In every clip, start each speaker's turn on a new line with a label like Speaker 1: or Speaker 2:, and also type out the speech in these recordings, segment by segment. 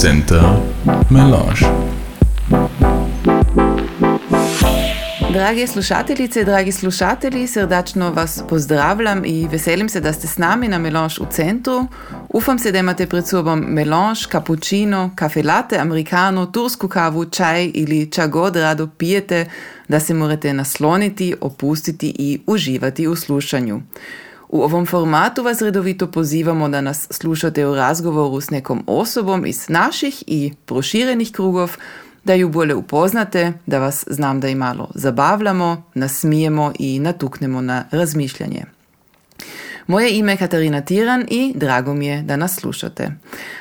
Speaker 1: Center Melange.
Speaker 2: Drage slušateljice, dragi slušatelji, srdačno vas pozdravljam i veselim se da ste s nami na Melange u centru. Ufam se da imate pred sobom melange, cappuccino, kafe latte, americano, tursku kavu, čaj ili ča god rado pijete, da se morate nasloniti, opustiti i uživati u slušanju. U ovom formatu vas redovito pozivamo da nas slušate u razgovoru s nekom osobom iz naših i proširenih krugov, da ju bolje upoznate, da vas znam da i malo zabavljamo, nasmijemo i natuknemo na razmišljanje. Moje ime je Katarina Tiran i drago mi je da nas slušate.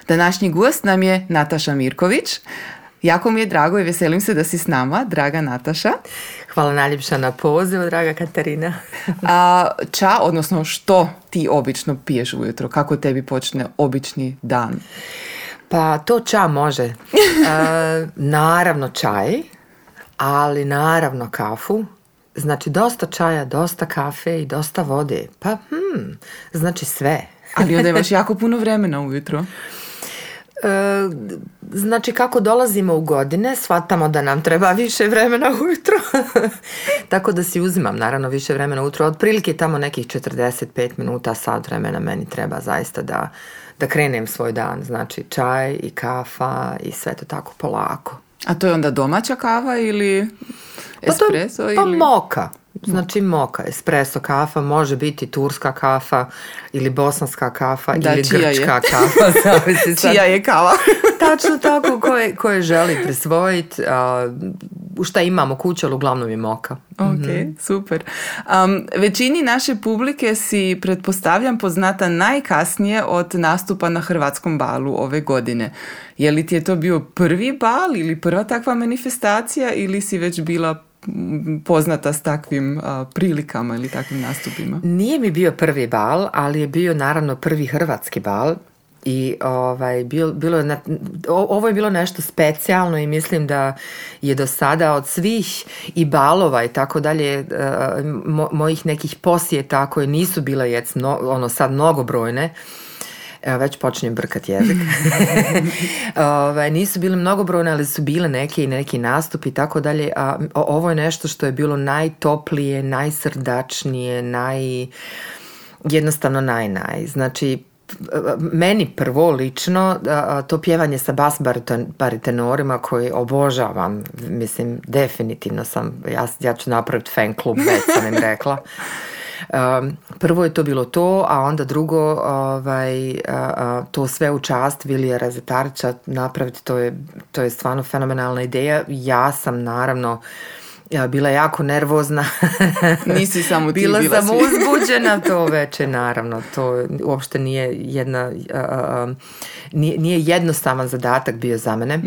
Speaker 2: Današnji gost nam je Nataša Mirković. Jako mi je drago i veselim se da si s nama, draga Nataša.
Speaker 3: Hvala najljepša na pozivu, draga Katarina.
Speaker 2: A, ča, odnosno što ti obično piješ ujutro? Kako tebi počne obični dan?
Speaker 3: Pa to ča može. E, naravno čaj, ali naravno kafu. Znači dosta čaja, dosta kafe i dosta vode. Pa hmm, znači sve.
Speaker 2: Ali onda imaš jako puno vremena ujutro.
Speaker 3: E, znači kako dolazimo u godine, shvatamo da nam treba više vremena ujutro. Tako da si uzimam naravno više vremena ujutro. Otprilike tamo nekih 45 minuta, sat vremena meni treba zaista da, da krenem svoj dan. Znači čaj i kafa i sve to tako polako.
Speaker 2: A to je onda domaća kava ili
Speaker 3: Pa, to,
Speaker 2: espresso?
Speaker 3: pa
Speaker 2: ili...
Speaker 3: moka. Znači moka, espresso kafa, može biti turska kafa ili bosanska kafa
Speaker 2: Da,
Speaker 3: ili
Speaker 2: čija je?
Speaker 3: grčka kafa. zavisi sad.
Speaker 2: Čija je kava?
Speaker 3: Tačno tako, koje, koje želi prisvojiti. U šta imamo kuću, ali uglavnom je moka.
Speaker 2: Ok, super. Um, većini naše publike si, pretpostavljam, poznata najkasnije od nastupa na Hrvatskom balu ove godine. Je li ti je to bio prvi bal ili prva takva manifestacija ili si već bila poznata s takvim a, prilikama ili takvim nastupima?
Speaker 3: Nije mi bio prvi bal, ali je bio naravno prvi hrvatski bal. I ovaj, bil, bilo je na- ovo je bilo nešto specijalno i mislim da je do sada od svih i balova i tako dalje e, mo- mojih nekih posjeta koje nisu bile jec, no, ono sad mnogobrojne Evo, već počinjem brkat jezik. Ovaj, nisu bile mnogobrojne, ali su bile neke i neki nastupi i tako dalje. A o- ovo je nešto što je bilo najtoplije, najsrdačnije, naj... jednostavno naj, naj. Znači, meni prvo lično to pjevanje sa bas baritenorima koji obožavam, mislim definitivno sam, ja, ja ću napraviti fan klub, već sam im rekla. Prvo je to bilo to, a onda drugo ovaj, to sve u čast Vilija Razetarića napraviti, to je, to je stvarno fenomenalna ideja. Ja sam naravno ja, bila jako nervozna.
Speaker 2: Nisi samo ti,
Speaker 3: bila,
Speaker 2: bila
Speaker 3: sam uzbuđena to veče, naravno. To uopšte nije jedna, a, nije, nije jednostavan zadatak bio za mene.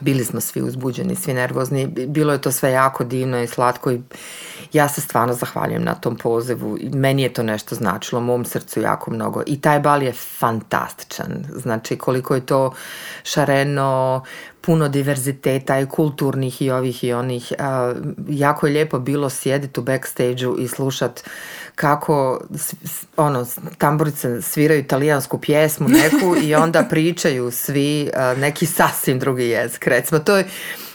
Speaker 3: Bili smo svi uzbuđeni, svi nervozni. Bilo je to sve jako divno i slatko i ja se stvarno zahvaljujem na tom pozivu. I Meni je to nešto značilo, mom srcu jako mnogo. I taj bal je fantastičan. Znači koliko je to šareno, puno diverziteta i kulturnih i ovih i onih. A, jako je lijepo bilo sjediti u backstage-u i slušat kako ono, tamburice sviraju italijansku pjesmu neku i onda pričaju svi a, neki sasvim drugi jezik. Recimo, to je,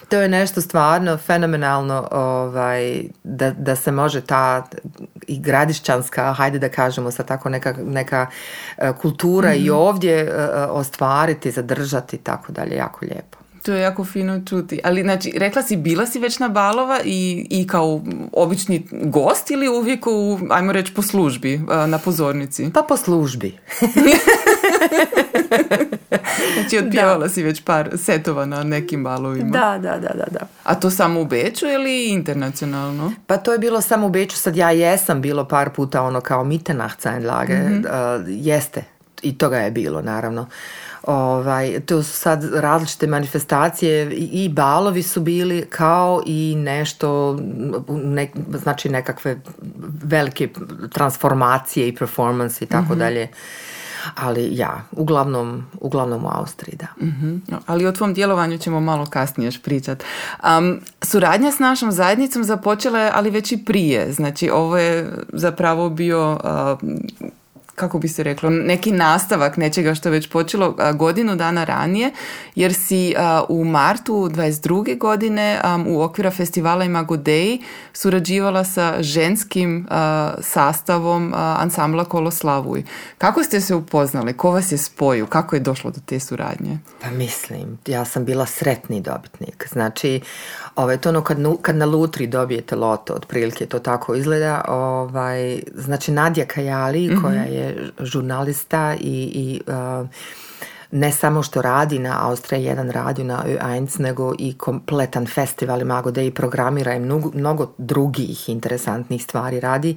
Speaker 3: to je nešto stvarno fenomenalno ovaj, da, da se može ta i gradišćanska, hajde da kažemo sa tako neka, neka e, kultura i ovdje e, e, ostvariti, zadržati i tako dalje, jako lijepo.
Speaker 2: To je jako fino čuti. Ali, znači, rekla si, bila si već na balova i, i kao obični gost ili uvijek u, ajmo reći, po službi, na pozornici?
Speaker 3: Pa po službi.
Speaker 2: Znači, otpjevala si već par setova na nekim balovima.
Speaker 3: Da, da, da, da, da.
Speaker 2: A to samo u Beču ili internacionalno?
Speaker 3: Pa to je bilo samo u Beču, sad ja jesam bilo par puta ono kao Mitternachtseinlage, mm jeste, i toga je bilo naravno. Ovaj, to su sad različite manifestacije i, i balovi su bili kao i nešto, ne, znači nekakve velike transformacije i performance i tako dalje. Ali ja, uglavnom, uglavnom u Austriji, da.
Speaker 2: Mhm. Ali o tvom djelovanju ćemo malo kasnije još pričat. Um, suradnja s našom zajednicom započela je, ali već i prije. Znači, ovo je zapravo bio uh, kako bi se reklo, neki nastavak nečega što je već počelo godinu dana ranije, jer si u martu 22. godine u okvira festivala Imago Dei surađivala sa ženskim sastavom ansambla Koloslavuj. Kako ste se upoznali? Ko vas je spojio? Kako je došlo do te suradnje?
Speaker 3: Pa mislim, ja sam bila sretni dobitnik. Znači, ovaj, to ono kad, kad na lutri dobijete loto, otprilike to tako izgleda. Ovaj, znači, Nadja Kajali, mm koja je žurnalista i, i uh, ne samo što radi na Austrija 1 radio na Ö1, nego i kompletan festival Imago i programira i mnogo, mnogo drugih interesantnih stvari radi.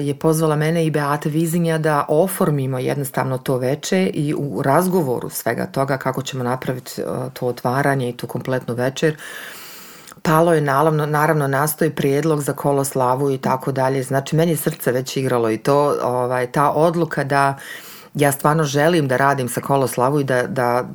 Speaker 3: Je pozvala mene i Beate Vizinja da oformimo jednostavno to veče i u razgovoru svega toga kako ćemo napraviti to otvaranje i tu kompletnu večer palo je naravno, naravno nastoji prijedlog za koloslavu i tako dalje. Znači meni srce već igralo i to, ovaj, ta odluka da ja stvarno želim da radim sa Koloslavu i da, da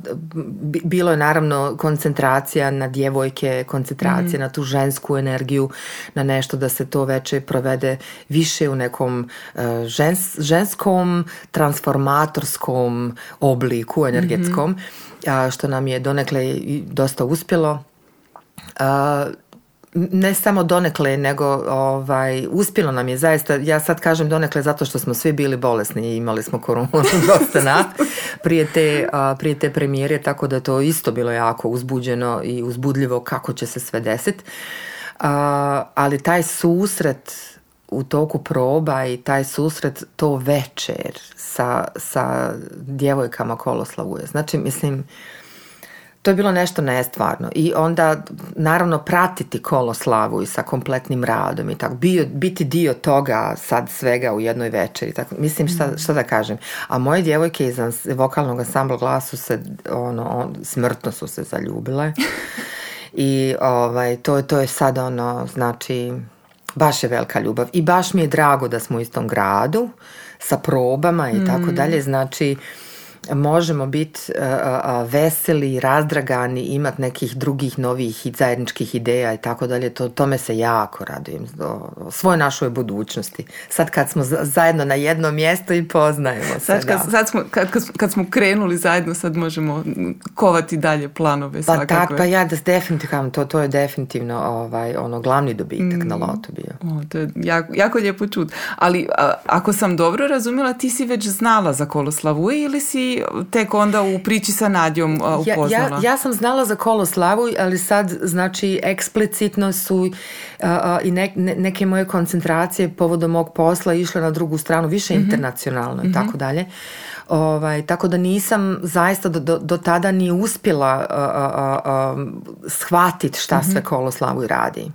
Speaker 3: bilo je naravno koncentracija na djevojke, koncentracija mm. na tu žensku energiju, na nešto da se to veće provede više u nekom uh, žens, ženskom transformatorskom obliku energetskom, mm-hmm. što nam je donekle dosta uspjelo ne samo donekle, nego ovaj, uspjelo nam je zaista, ja sad kažem donekle zato što smo svi bili bolesni i imali smo koronu dosta na prije te, prije te premijere, tako da to isto bilo jako uzbuđeno i uzbudljivo kako će se sve desiti. ali taj susret u toku proba i taj susret to večer sa, sa djevojkama Koloslavuje. Znači, mislim, to je bilo nešto nestvarno i onda naravno pratiti koloslavu i sa kompletnim radom i tako Bio, biti dio toga sad svega u jednoj večeri tako mislim šta, mm. šta da kažem a moje djevojke iz vokalnog ansambla glasu se ono on, smrtno su se zaljubile i ovaj to, to je sad ono znači baš je velika ljubav i baš mi je drago da smo u istom gradu sa probama i tako mm. dalje znači možemo biti uh, veseli, razdragani, imati nekih drugih novih i zajedničkih ideja i tako dalje, to, tome se jako radujem, do svoje našoj budućnosti. Sad kad smo zajedno na jednom mjestu i poznajemo se.
Speaker 2: Sad, kad, sad smo, kad, kad, smo krenuli zajedno, sad možemo kovati dalje planove.
Speaker 3: Pa tak, pa ja da definitivno, to, to je definitivno ovaj, ono glavni dobitak na mm. lotu bio.
Speaker 2: O, to je jako, jako lijepo čut. Ali ako sam dobro razumjela, ti si već znala za Koloslavu ili si tek onda u priči sa Nadjom upoznala?
Speaker 3: Ja, ja, ja sam znala za Koloslavu, ali sad znači eksplicitno su i neke moje koncentracije povodom mog posla išle na drugu stranu, više mm internacionalno i mhm. tako dalje. Ovaj, tako da nisam zaista do, do, do tada ni uspjela shvatiti šta mm sve Koloslavu radi.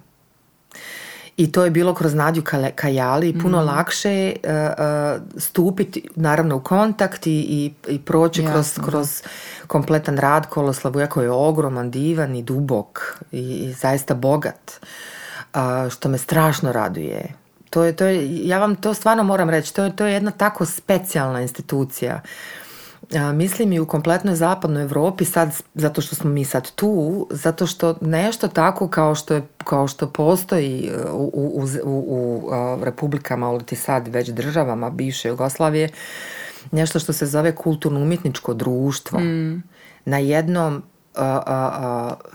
Speaker 3: I to je bilo kroz Nadju Kajali puno mm. lakše uh, stupiti naravno u kontakt i, i, proći kroz, kroz kompletan rad Koloslavu, jako je ogroman, divan i dubok i, zaista bogat, što me strašno raduje. To je, to je, ja vam to stvarno moram reći, to je, to je jedna tako specijalna institucija mislim i u kompletnoj zapadnoj Europi sad zato što smo mi sad tu, zato što nešto tako kao što je kao što postoji e, u, u, u, u republikama ili ti sad već državama bivše Jugoslavije nešto što se zove kulturno umjetničko društvo mm. na jednom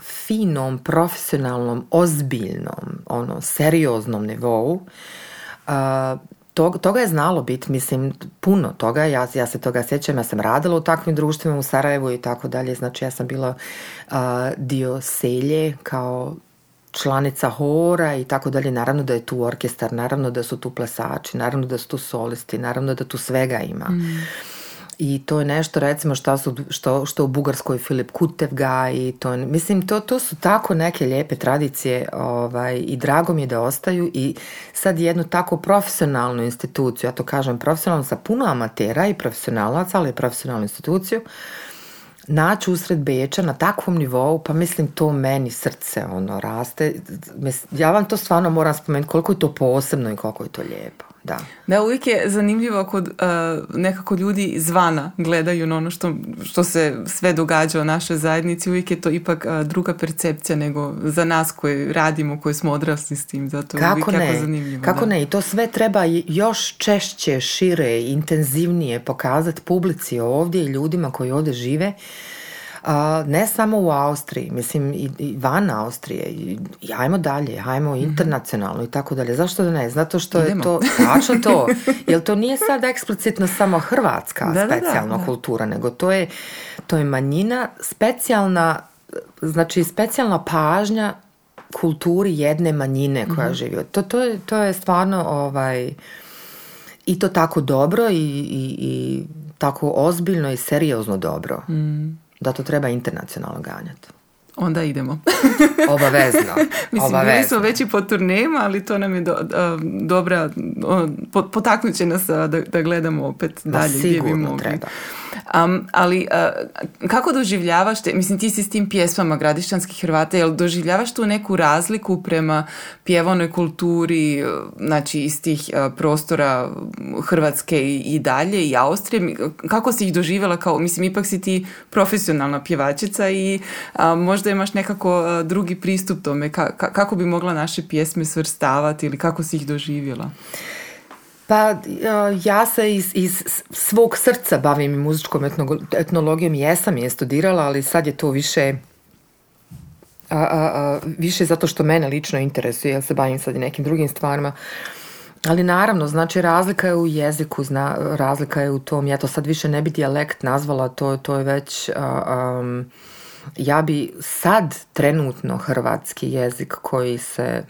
Speaker 3: finom, profesionalnom, ozbiljnom, ono, serioznom nivou toga je znalo biti, mislim, puno toga, ja, ja se toga sjećam, ja sam radila u takvim društvima u Sarajevu i tako dalje, znači ja sam bila dio selje kao članica hora i tako dalje, naravno da je tu orkestar, naravno da su tu plesači, naravno da su tu solisti, naravno da tu svega ima. Mm i to je nešto recimo što, su, što, što u Bugarskoj Filip Kutevga i to, mislim to, to su tako neke lijepe tradicije ovaj, i drago mi je da ostaju i sad jednu tako profesionalnu instituciju, ja to kažem profesionalno sa puno amatera i profesionalaca, ali profesionalnu instituciju, naći usred Beča na takvom nivou, pa mislim to meni srce ono raste. Ja vam to stvarno moram spomenuti koliko je to posebno i koliko je to lijepo. Da.
Speaker 2: Da, uvijek je zanimljivo kod uh, nekako ljudi izvana gledaju na ono što, što se sve događa u našoj zajednici, uvijek je to ipak uh, druga percepcija nego za nas koji radimo, koji smo odrasli s tim, zato je
Speaker 3: Kako
Speaker 2: uvijek jako
Speaker 3: ne,
Speaker 2: zanimljivo.
Speaker 3: kako
Speaker 2: da.
Speaker 3: ne, i to sve treba još češće, šire, intenzivnije pokazati publici ovdje i ljudima koji ovdje žive, ne samo u Austriji, mislim i, i van Austrije, i, i ajmo dalje, ajmo internacionalno i tako dalje. Zašto da ne? Zato što
Speaker 2: Idemo.
Speaker 3: je to, tačno to, jer to nije sad eksplicitno samo hrvatska
Speaker 2: Da, da, da,
Speaker 3: specijalna
Speaker 2: da.
Speaker 3: kultura, nego to je, to je manjina specijalna, znači specijalna pažnja kulturi jedne manjine koja živi. To, to, je, to je stvarno ovaj, i to tako dobro i, i, i tako ozbiljno i seriozno dobro. Da to treba internacionalno ganjati.
Speaker 2: Onda idemo.
Speaker 3: Obavezno.
Speaker 2: Mislim, bili
Speaker 3: Obavezno.
Speaker 2: smo već i po turnejima, ali to nam je do, a, dobra, po- potaknut će nas a, da, da gledamo opet
Speaker 3: Ma,
Speaker 2: dalje gdje bi mogli.
Speaker 3: treba.
Speaker 2: Am, ali a, kako doživljavaš te, mislim ti si s tim pjesmama gradišćanskih Hrvata, jel doživljavaš tu neku razliku prema pjevanoj kulturi, znači iz tih prostora Hrvatske i, i dalje i Austrije, kako si ih doživjela kao, mislim ipak si ti profesionalna pjevačica i a, možda imaš nekako a, drugi pristup tome, Ka- ka- kako bi mogla naše pjesme svrstavati ili kako si ih doživjela?
Speaker 3: Pa uh, ja se iz, iz svog srca bavim muzičkom etnologijom, jesam je studirala, ali sad je to više a, a, a, više zato što mene lično interesuje, jer se bavim sad i nekim drugim stvarima. Ali naravno, znači razlika je u jeziku, zna, razlika je u tom, ja to sad više ne bi dijalekt nazvala, to, to je već, um, ja bi sad trenutno hrvatski jezik koji se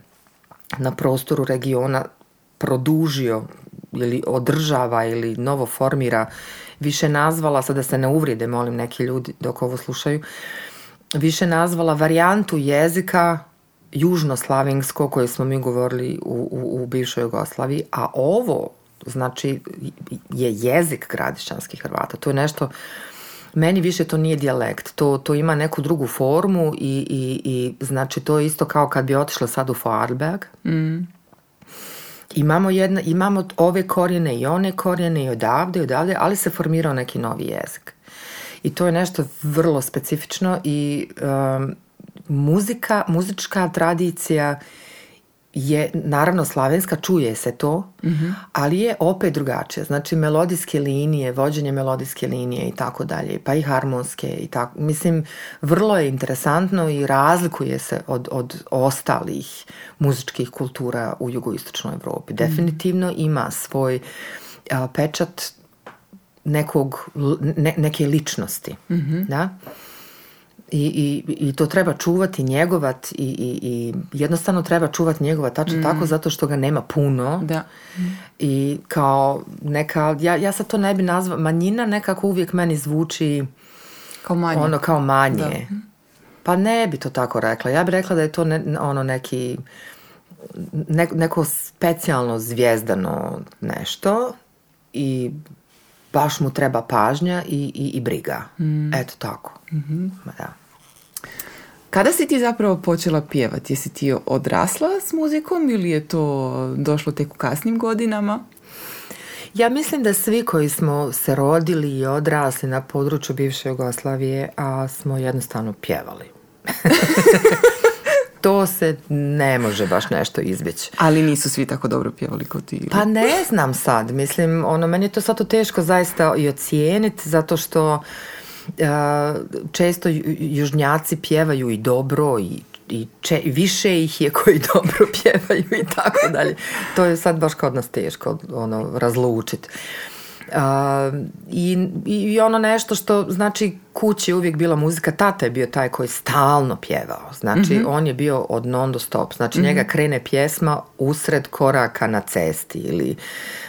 Speaker 3: na prostoru regiona produžio ili održava ili novo formira više nazvala, sada se ne uvride, molim neki ljudi dok ovo slušaju, više nazvala varijantu jezika južnoslavensko koje smo mi govorili u, u, u bivšoj Jugoslaviji, a ovo znači je jezik gradišćanskih Hrvata. To je nešto meni više to nije dijalekt, to, to ima neku drugu formu i, i, i znači to je isto kao kad bi otišla sad u Vorarlberg. Imamo, jedna, imamo ove korijene i one korijene i odavde i odavde, ali se formirao neki novi jezik. I to je nešto vrlo specifično i um, muzika, muzička tradicija je naravno slavenska, čuje se to, ali je opet drugačije. Znači melodijske linije, vođenje melodijske linije i tako dalje, pa i harmonske i tako. Mislim, vrlo je interesantno i razlikuje se od, od ostalih muzičkih kultura u jugoistočnoj Europi. Definitivno ima svoj a, pečat nekog, ne- neke ličnosti. Da? I, i, I to treba čuvati, njegovat i, i, i jednostavno treba čuvati njegovat tačno tako zato što ga nema puno.
Speaker 2: Da.
Speaker 3: I kao neka, ja, ja sad to ne bi nazvala, manjina nekako uvijek meni zvuči
Speaker 2: Kao manje.
Speaker 3: ono kao manje. Pa ne bi to tako rekla. Ja bi rekla da je to ne, ono neki ne- neko specijalno zvijezdano nešto i baš mu treba pažnja i, i, i briga. Eto tako. Ma da.
Speaker 2: Kada si ti zapravo počela pjevati? Jesi ti odrasla s muzikom ili je to došlo tek u kasnim godinama?
Speaker 3: Ja mislim da svi koji smo se rodili i odrasli na području bivše Jugoslavije, a smo jednostavno pjevali. to se ne može baš nešto izbjeći.
Speaker 2: Ali nisu svi tako dobro pjevali kao ti.
Speaker 3: Pa ne znam sad, mislim, ono, meni je to sad to teško zaista i ocijeniti, zato što e, često ju- južnjaci pjevaju i dobro i i če- više ih je koji dobro pjevaju i tako dalje. To je sad baš kod nas teško ono, razlučiti. I, I ono nešto što, znači, kući je uvijek bila muzika, tata je bio taj koji stalno pjevao, znači, on je bio od non do stop, znači, njega krene pjesma usred koraka na cesti ili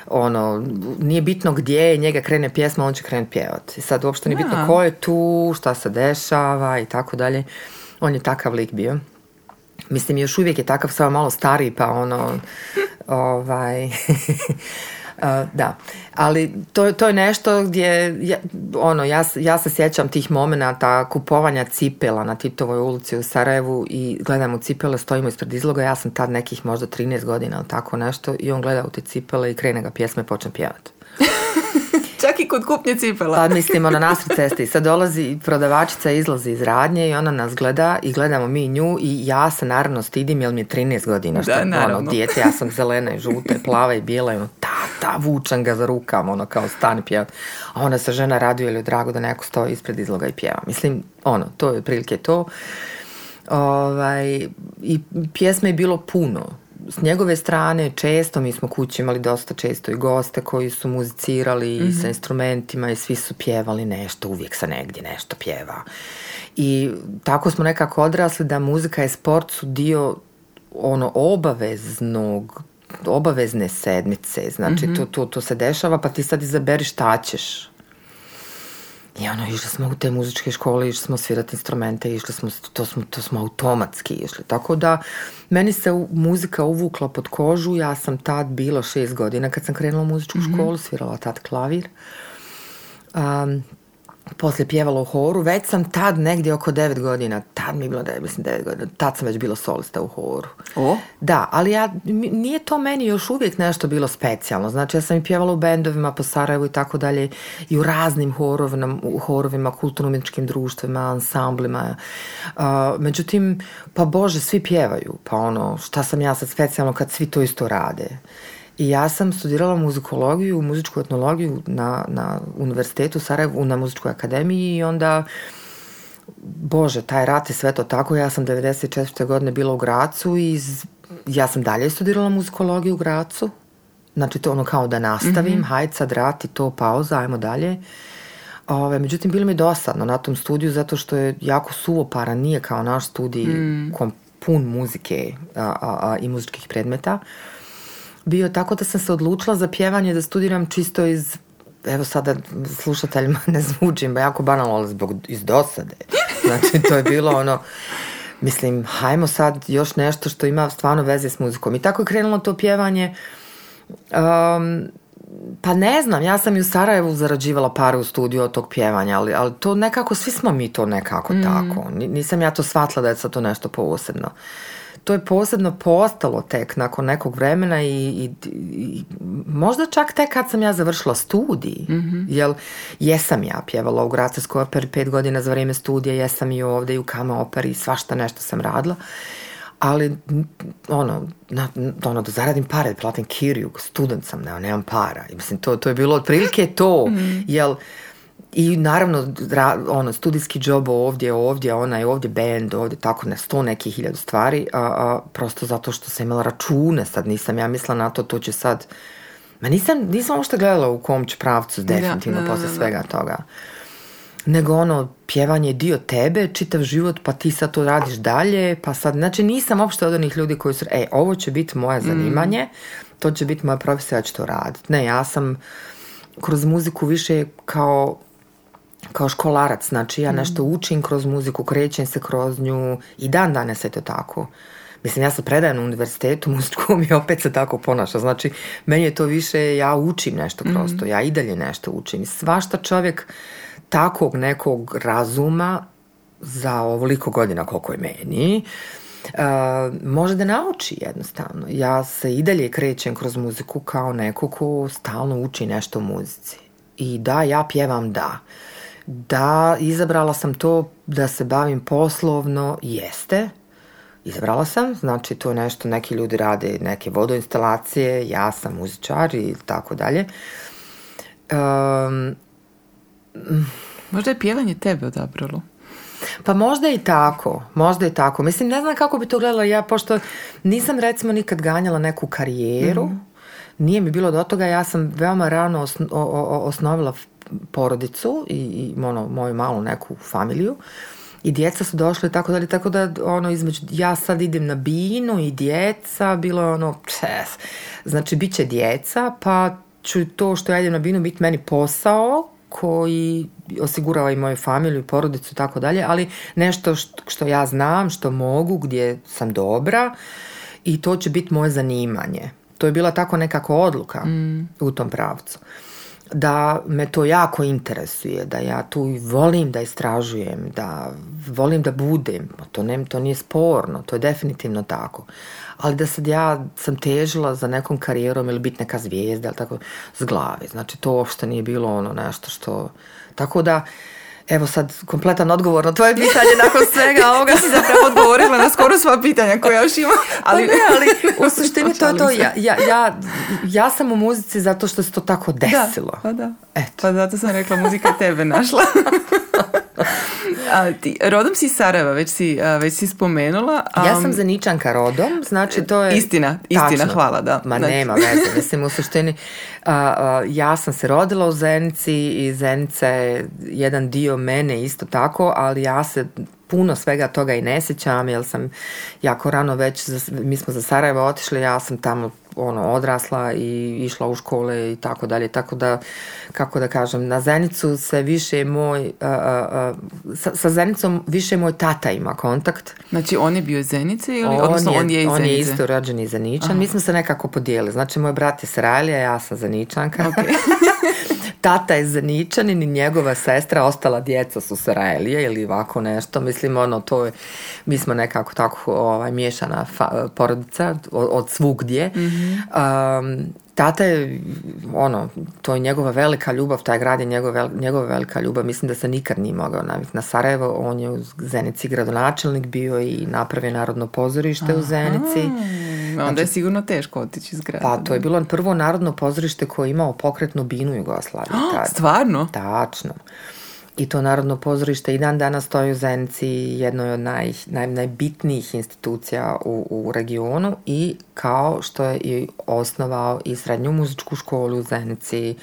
Speaker 3: ono, nije bitno gdje je, njega krene pjesma, on će krenuti pjevati. Sad uopšte nije bitno
Speaker 2: Da.
Speaker 3: ko je tu, šta se dešava i tako dalje. On je takav lik bio. Mislim, još uvijek je takav, samo malo stariji, pa ono, ovaj, da, ali to, to je nešto gdje, ja, ono, ja, ja se sjećam tih momenata kupovanja cipela na Titovoj ulici u Sarajevu i gledam u cipele, stojimo ispred izloga, ja sam tad nekih možda 13 godina ili tako nešto i on gleda u te cipele i krene ga pjesme i počne pjevati.
Speaker 2: Čak i kod kupnje cipela.
Speaker 3: Pa mislim, ona nasred cesti. Sad dolazi prodavačica, izlazi iz radnje i ona nas gleda i gledamo mi nju i ja se naravno stidim jer mi je 13 godina. Što,
Speaker 2: da,
Speaker 3: ono, dijete, ja sam zelena i žuta i plava i bijela i ono, ta, vučam ga za rukama, ono, kao stani pjeva. A ona se žena raduje ili drago da neko stoji ispred izloga i pjeva. Mislim, ono, to je otprilike to. Ovaj, I pjesme je bilo puno s njegove strane često, mi smo kući imali dosta često i goste koji su muzicirali mm sa mhm. instrumentima i svi su pjevali nešto, uvijek se negdje nešto pjeva. I tako smo nekako odrasli da muzika i sport su dio ono obaveznog obavezne sedmice, znači mm to, to, to se dešava pa ti sad izaberi šta ćeš i ono, išli smo u te muzičke škole, išli smo svirati instrumente, išli smo, to smo, to smo automatski išli. Tako da, meni se muzika uvukla pod kožu, ja sam tad bila šest godina kad sam krenula u muzičku mm školu, svirala tad klavir. Um, poslije pjevala u horu, već sam tad negdje oko devet godina, tad mi je bilo devet, mislim devet godina, tad sam već bila solista u horu.
Speaker 2: O?
Speaker 3: Da, ali ja, nije to meni još uvijek nešto bilo specijalno, znači ja sam i pjevala u bendovima po Sarajevu i tako dalje i u raznim horovima, horovima, kulturno-umjetničkim društvima, ansamblima, međutim, pa bože, svi pjevaju, pa ono, šta sam ja sad specijalno kad svi to isto rade. I ja sam studirala muzikologiju, muzičku etnologiju na, na univerzitetu Sarajevu, na muzičkoj akademiji i onda Bože, taj rat je sve to tako. Ja sam 94. godine bila u Gracu i ja sam dalje studirala muzikologiju u Gracu. Znači to ono kao da nastavim, mm hajde sad rat i to pauza, ajmo dalje. Ove, međutim, bilo mi dosadno na tom studiju zato što je jako suvoparan, nije kao naš studij mm. pun muzike a, i muzičkih predmeta bio tako da sam se odlučila za pjevanje da studiram čisto iz evo sada slušateljima ne zvučim ba jako banalno, ali zbog iz dosade. Znači to je bilo ono mislim, hajmo sad još nešto što ima stvarno veze s muzikom. I tako je krenulo to pjevanje. Um, pa ne znam, ja sam i u Sarajevu zarađivala pare u studiju od tog pjevanja, ali, ali to nekako, svi smo mi to nekako mm. tako. Nisam ja to shvatila da je sad to nešto posebno to je posebno postalo tek nakon nekog vremena i, i, možda čak tek kad sam ja završila studij, mm jel jesam ja pjevala u Gracijskoj operi pet godina za vrijeme studija, jesam i ovdje i u Kama operi, svašta nešto sam radila, ali ono, na, ono da zaradim pare, da platim kiriju, student sam, ne, nemam para. I mislim, to, to je bilo otprilike to, mm jel i naravno ono studijski job ovdje, ovdje, onaj ovdje band, ovdje tako na sto nekih hiljadu stvari, a, a, prosto zato što sam imala račune, sad nisam ja mislila na to, to će sad ma nisam, nisam uopšte gledala u kom ću pravcu definitivno poslije svega toga. Nego ono, pjevanje je dio tebe, čitav život, pa ti sad to radiš dalje, pa sad, znači nisam uopšte od onih ljudi koji su, e, ovo će biti moje zanimanje, mm. to će biti moja profesija, ja ću to raditi. Ne, ja sam kroz muziku više kao kao školarac, znači ja nešto mm. učim kroz muziku, krećem se kroz nju i dan danas je to tako. Mislim, ja sam predajem na univerzitetu muzičkom i opet se tako ponaša. Znači, meni je to više, ja učim nešto kroz to, mm. ja i dalje nešto učim. Svašta čovjek takvog nekog razuma za ovoliko godina koliko je meni, Uh, može da nauči jednostavno. Ja se i dalje krećem kroz muziku kao neko ko stalno uči nešto u muzici. I da, ja pjevam da. Da, izabrala sam to da se bavim poslovno, jeste. Izabrala sam, znači to je nešto, neki ljudi rade neke vodoinstalacije, ja sam muzičar i tako dalje.
Speaker 2: možda je pjevanje tebe odabralo.
Speaker 3: Pa možda i tako, možda i tako. Mislim, ne znam kako bi to gledala ja, pošto nisam recimo nikad ganjala neku karijeru, mhm. nije mi bilo do toga, ja sam veoma rano osnovila porodicu i, i ono, moju malu neku familiju. I djeca su došle tako dalje, tako da ono između, ja sad idem na binu i djeca, bilo je ono, čes, znači bit će djeca, pa ću to što ja idem na binu biti meni posao koji osigurava i moju familiju i porodicu i tako dalje, ali nešto što ja znam, što mogu, gdje sam dobra i to će biti moje zanimanje. to je bila tako nekako odluka u tom pravcu da me to jako interesuje, da ja tu volim da istražujem, da volim da budem, to, ne, to nije sporno, to je definitivno tako. Ali da sad ja sam težila za nekom karijerom ili biti neka zvijezda, ili tako, s glave. Znači to uopšte nije bilo ono nešto što... Tako da, Evo sad kompletan odgovor na tvoje pitanje nakon svega ovoga.
Speaker 2: si zapravo odgovorila na skoro sva pitanja koja još ima.
Speaker 3: Ali, pa ne, ali u suštini to je to. Ja, ja, ja, ja sam u muzici zato što se to tako desilo.
Speaker 2: Da, pa da. Eto. Pa zato sam rekla muzika tebe našla. A, ti, rodom si iz Sarajeva, već si, već si spomenula.
Speaker 3: Um, ja sam Zeničanka rodom, znači to je...
Speaker 2: Istina, istina, hvala, da.
Speaker 3: Ma znači. nema veze, mislim u suštini ja sam se rodila u Zenici i Zenica je jedan dio mene isto tako, ali ja se puno svega toga i ne sjećam, jer sam jako rano već, mi smo za Sarajevo otišli, ja sam tamo ono odrasla i išla u škole i tako dalje, tako da kako da kažem, na Zenicu se više moj sa, sa, Zenicom više moj tata ima kontakt.
Speaker 2: Znači on je bio iz Zenice ili on odnosno je, on je iz
Speaker 3: On je isto rođeni Zeničan. Mi smo se nekako podijelili. Znači moj brat je Sralija, ja sam Zeničanka. Okay. tata je Zaničanin i njegova sestra, ostala djeca su Sarajlije ili ovako nešto. Mislim, ono, to je, mi smo nekako tako ovaj, miješana porodica od, od svugdje. mm tata je, ono, to je njegova velika ljubav, taj grad je njegova, njegova velika ljubav. Mislim da se nikad nije mogao navikti na Sarajevo. On je u Zenici gradonačelnik bio i napravio narodno pozorište u Zenici.
Speaker 2: Onda je znači, sigurno teško otići iz grada.
Speaker 3: Pa to je bilo prvo narodno pozorište koje je imao pokretnu binu Jugoslavije.
Speaker 2: Oh, stvarno?
Speaker 3: Tačno i to Narodno pozorište i dan danas stoji u Zenici jednoj od naj, naj, najbitnijih institucija u, u regionu i kao što je i osnovao i srednju muzičku školu u Zenici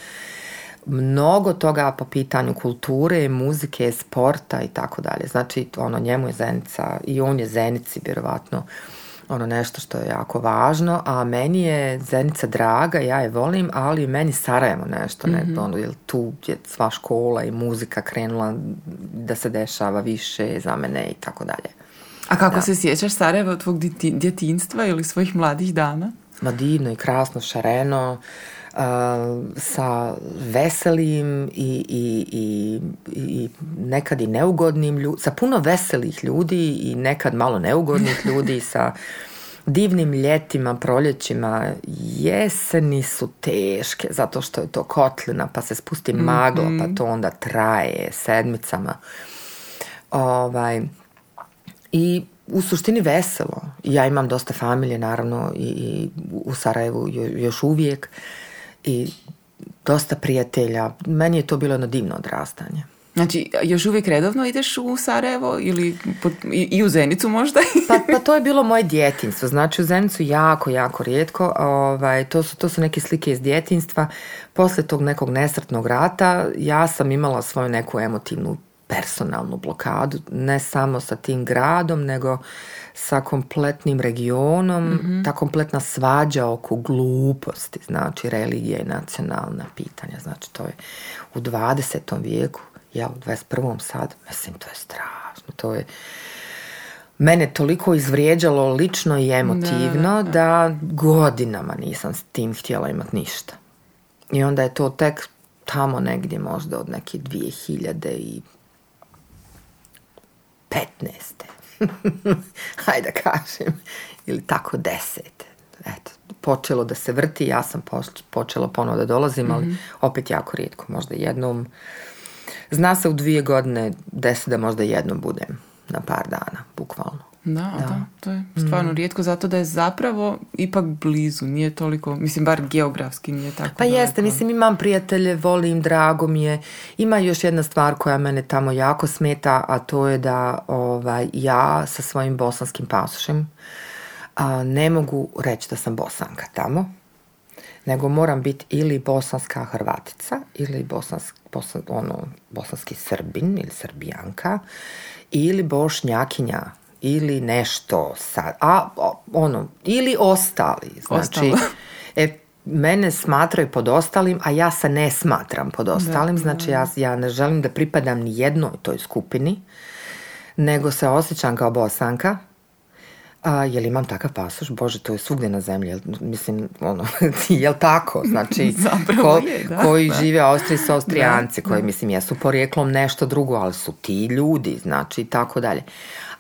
Speaker 3: mnogo toga po pitanju kulture, muzike, sporta i tako dalje. Znači, ono, njemu je Zenica i on je Zenici, vjerovatno, ono nešto što je jako važno, a meni je Zenica draga, ja je volim, ali meni Sarajevo nešto, mm-hmm. ne, ono, jer tu je sva škola i muzika krenula da se dešava više za mene i tako dalje.
Speaker 2: A kako se sjećaš Sarajeva od tvog djetinstva ili svojih mladih dana?
Speaker 3: Ma divno i krasno, šareno, sa veselim i, i, i, i nekad i neugodnim ljudima, sa puno veselih ljudi i nekad malo neugodnih ljudi, sa divnim ljetima, proljećima, jeseni su teške zato što je to kotlina pa se spusti magla pa to onda traje sedmicama. Ovaj, I u suštini veselo. Ja imam dosta familije naravno i, i u Sarajevu još uvijek i dosta prijatelja. Meni je to bilo jedno divno odrastanje.
Speaker 2: Znači, još uvijek redovno ideš u Sarajevo ili i, u Zenicu možda?
Speaker 3: pa, pa to je bilo moje djetinstvo. Znači, u Zenicu jako, jako rijetko. Ovaj, to, su, to su neke slike iz djetinstva. Poslije tog nekog nesretnog rata ja sam imala svoju neku emotivnu personalnu blokadu. Ne samo sa tim gradom, nego sa kompletnim regionom, mm ta kompletna svađa oko gluposti, znači religija i nacionalna pitanja, znači to je u 20. vijeku, ja u 21. sad, mislim to je strašno, to je mene toliko izvrijeđalo lično i emotivno da, da godinama nisam s tim htjela imati ništa. I onda je to tek tamo negdje možda od neke 2000 i 15. hajde da kažem, ili tako deset. Eto, počelo da se vrti, ja sam počela ponovo da dolazim, ali mhm. opet jako rijetko, možda jednom. Zna se u dvije godine desi da možda jednom budem na par dana, bukvalno.
Speaker 2: Da, da, to je stvarno mm. rijetko zato da je zapravo ipak blizu, nije toliko, mislim bar geografski nije tako.
Speaker 3: Pa jeste, mislim imam prijatelje, volim, drago mi je. Ima još jedna stvar koja mene tamo jako smeta, a to je da ovaj, ja sa svojim bosanskim pasošem a, ne mogu reći da sam bosanka tamo, nego moram biti ili bosanska hrvatica ili bosanski, ono, bosanski srbin ili srbijanka ili bošnjakinja ili nešto sad, a ono, ili ostali, znači, e, mene smatraju pod ostalim, a ja se ne smatram pod ostalim, znači ja, ja ne želim da pripadam ni jednoj toj skupini, nego se osjećam kao bosanka, A, jel imam takav pasoš? Bože, to je svugdje na zemlji. Jel, mislim, ono, jel tako? Znači,
Speaker 2: Zapravo je, da,
Speaker 3: koji
Speaker 2: da.
Speaker 3: žive Austriji su Austrijanci,
Speaker 2: Da,
Speaker 3: koji, mislim, jesu porijeklom nešto drugo, ali su ti ljudi, znači, i tako dalje.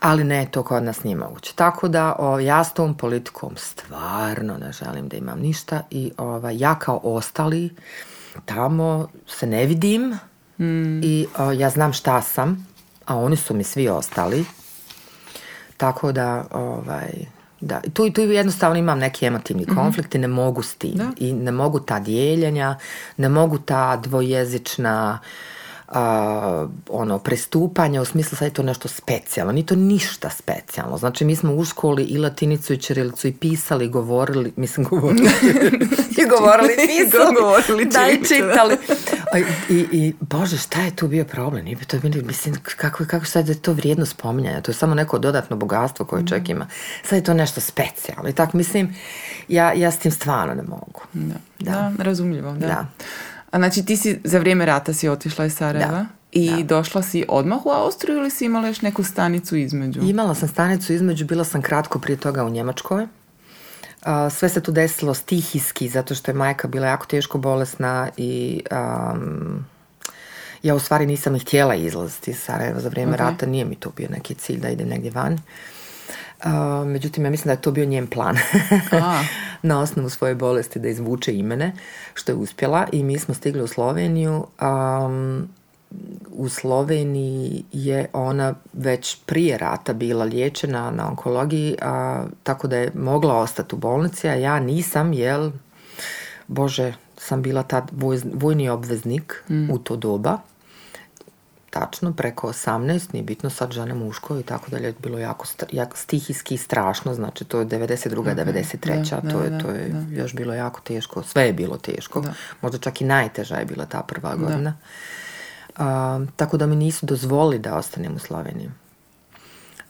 Speaker 3: Ali ne, to kod nas nije moguće. Tako da, o, ja s tom politikom stvarno ne želim da imam ništa i ovaj, ja kao ostali tamo se ne vidim i o, ja znam šta sam, a oni su mi svi ostali. Tako da, ovaj, da, tu, tu jednostavno imam neki emotivni konflikt i ne mogu s tim.
Speaker 2: Da.
Speaker 3: I ne mogu ta dijeljenja, ne mogu ta dvojezična a, ono, prestupanja u smislu sad je to nešto specijalno. Nije to ništa specijalno. Znači mi smo u školi i latinicu i čirilicu i pisali, govorili, mislim govorili, i govorili, i pisali,
Speaker 2: Govorili,
Speaker 3: da i
Speaker 2: da.
Speaker 3: čitali. A, I, I, bože, šta je tu bio problem? Nije bi to bili, mislim, kako, kako sad je to vrijedno spominjanja? To je samo neko dodatno bogatstvo koje čovjek ima. Sad je to nešto specijalno. I tako, mislim, ja, ja s tim stvarno ne mogu.
Speaker 2: Da, da. razumljivo, da.
Speaker 3: Da.
Speaker 2: A znači ti si za vrijeme rata si otišla iz Sarajeva
Speaker 3: Da,
Speaker 2: i
Speaker 3: da.
Speaker 2: došla si odmah u Austriju ili si imala još neku stanicu između?
Speaker 3: Imala sam stanicu između, bila sam kratko prije toga u Njemačkoj. Sve se tu desilo stihijski, zato što je majka bila jako teško bolesna i am, ja u stvari nisam ni htjela izlaziti iz Sarajeva za vrijeme
Speaker 2: Ok.
Speaker 3: rata, nije mi to bio neki cilj da idem negdje van. Međutim, ja mislim da je to bio njen plan.
Speaker 2: A.
Speaker 3: na osnovu svoje bolesti da izvuče imene, što je uspjela i mi smo stigli u Sloveniju. Um, u Sloveniji je ona već prije rata bila liječena na onkologiji, a, tako da je mogla ostati u bolnici, a ja nisam, jel, bože, sam bila tad voj- vojni obveznik u to doba tačno, preko 18, nije bitno sad žene muško i tako dalje, bilo jako, jako stihijski i strašno, znači to je 92. 93.
Speaker 2: Da,
Speaker 3: to,
Speaker 2: da,
Speaker 3: je,
Speaker 2: da,
Speaker 3: to je
Speaker 2: da.
Speaker 3: još bilo jako teško, sve je bilo teško,
Speaker 2: Da.
Speaker 3: možda čak i najteža je bila ta prva godina. A, tako da mi nisu dozvolili da ostanem u Sloveniji.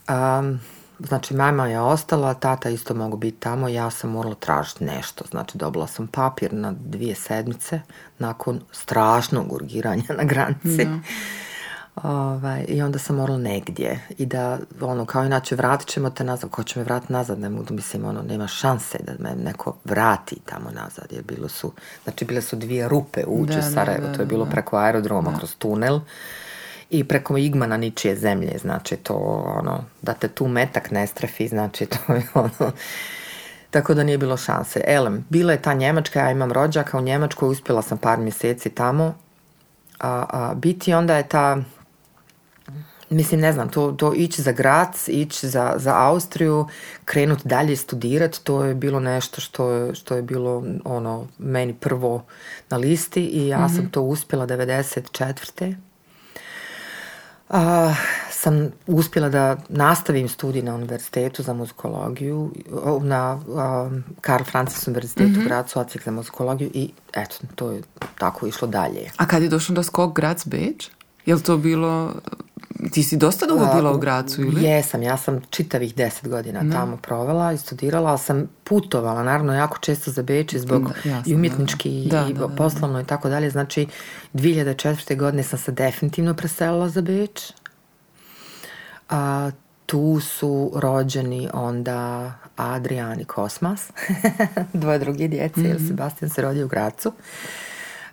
Speaker 3: Um, znači, mama je ostala, tata isto mogu biti tamo, ja sam morala tražiti nešto. Znači, dobila sam papir na dvije sedmice nakon strašnog urgiranja na granici. Ovaj, I onda sam morala negdje i da, ono, kao inače, vratit ćemo te nazad, ko će me vratiti nazad, ne mogu, mislim, ono, nema šanse da me neko vrati tamo nazad, jer bilo su, znači, bile su dvije rupe uđe
Speaker 2: Da,
Speaker 3: u
Speaker 2: da,
Speaker 3: Sarajevo,
Speaker 2: da,
Speaker 3: to je bilo
Speaker 2: da.
Speaker 3: preko aerodroma, kroz tunel i preko igmana ničije zemlje, znači to ono, da te tu metak ne strefi, znači to je ono, tako da nije bilo šanse. Elem, bila je ta Njemačka, ja imam rođaka u Njemačkoj, uspjela sam par mjeseci tamo, a, a biti onda je ta, mislim ne znam, to, to ići za Grac, ići za, za Austriju, krenut dalje studirati, to je bilo nešto što je, što je bilo ono, meni prvo na listi i ja sam to uspjela 94 a, sam uspjela da nastavim studij na univerzitetu za muzikologiju, na a, Karl Francis univerzitetu u Gracu, odsjek za muzikologiju i eto, to je tako išlo dalje.
Speaker 2: A kad je došlo do skok Grac Beč? Je li to bilo... Ti si dosta dugo bila u Gracu ili?
Speaker 3: Jesam, ja sam čitavih deset godina tamo provela i studirala, ali sam putovala, naravno, jako često za Beč zbog
Speaker 2: Da, jasno,
Speaker 3: i umjetnički
Speaker 2: da, da.
Speaker 3: i
Speaker 2: Da, da, da.
Speaker 3: poslovno i tako dalje. Znači, 2004. godine sam se definitivno preselila za Beč. A, tu su rođeni onda Adrian i Kosmas, dvoje druge djece, jer Sebastian se rodio u Gracu.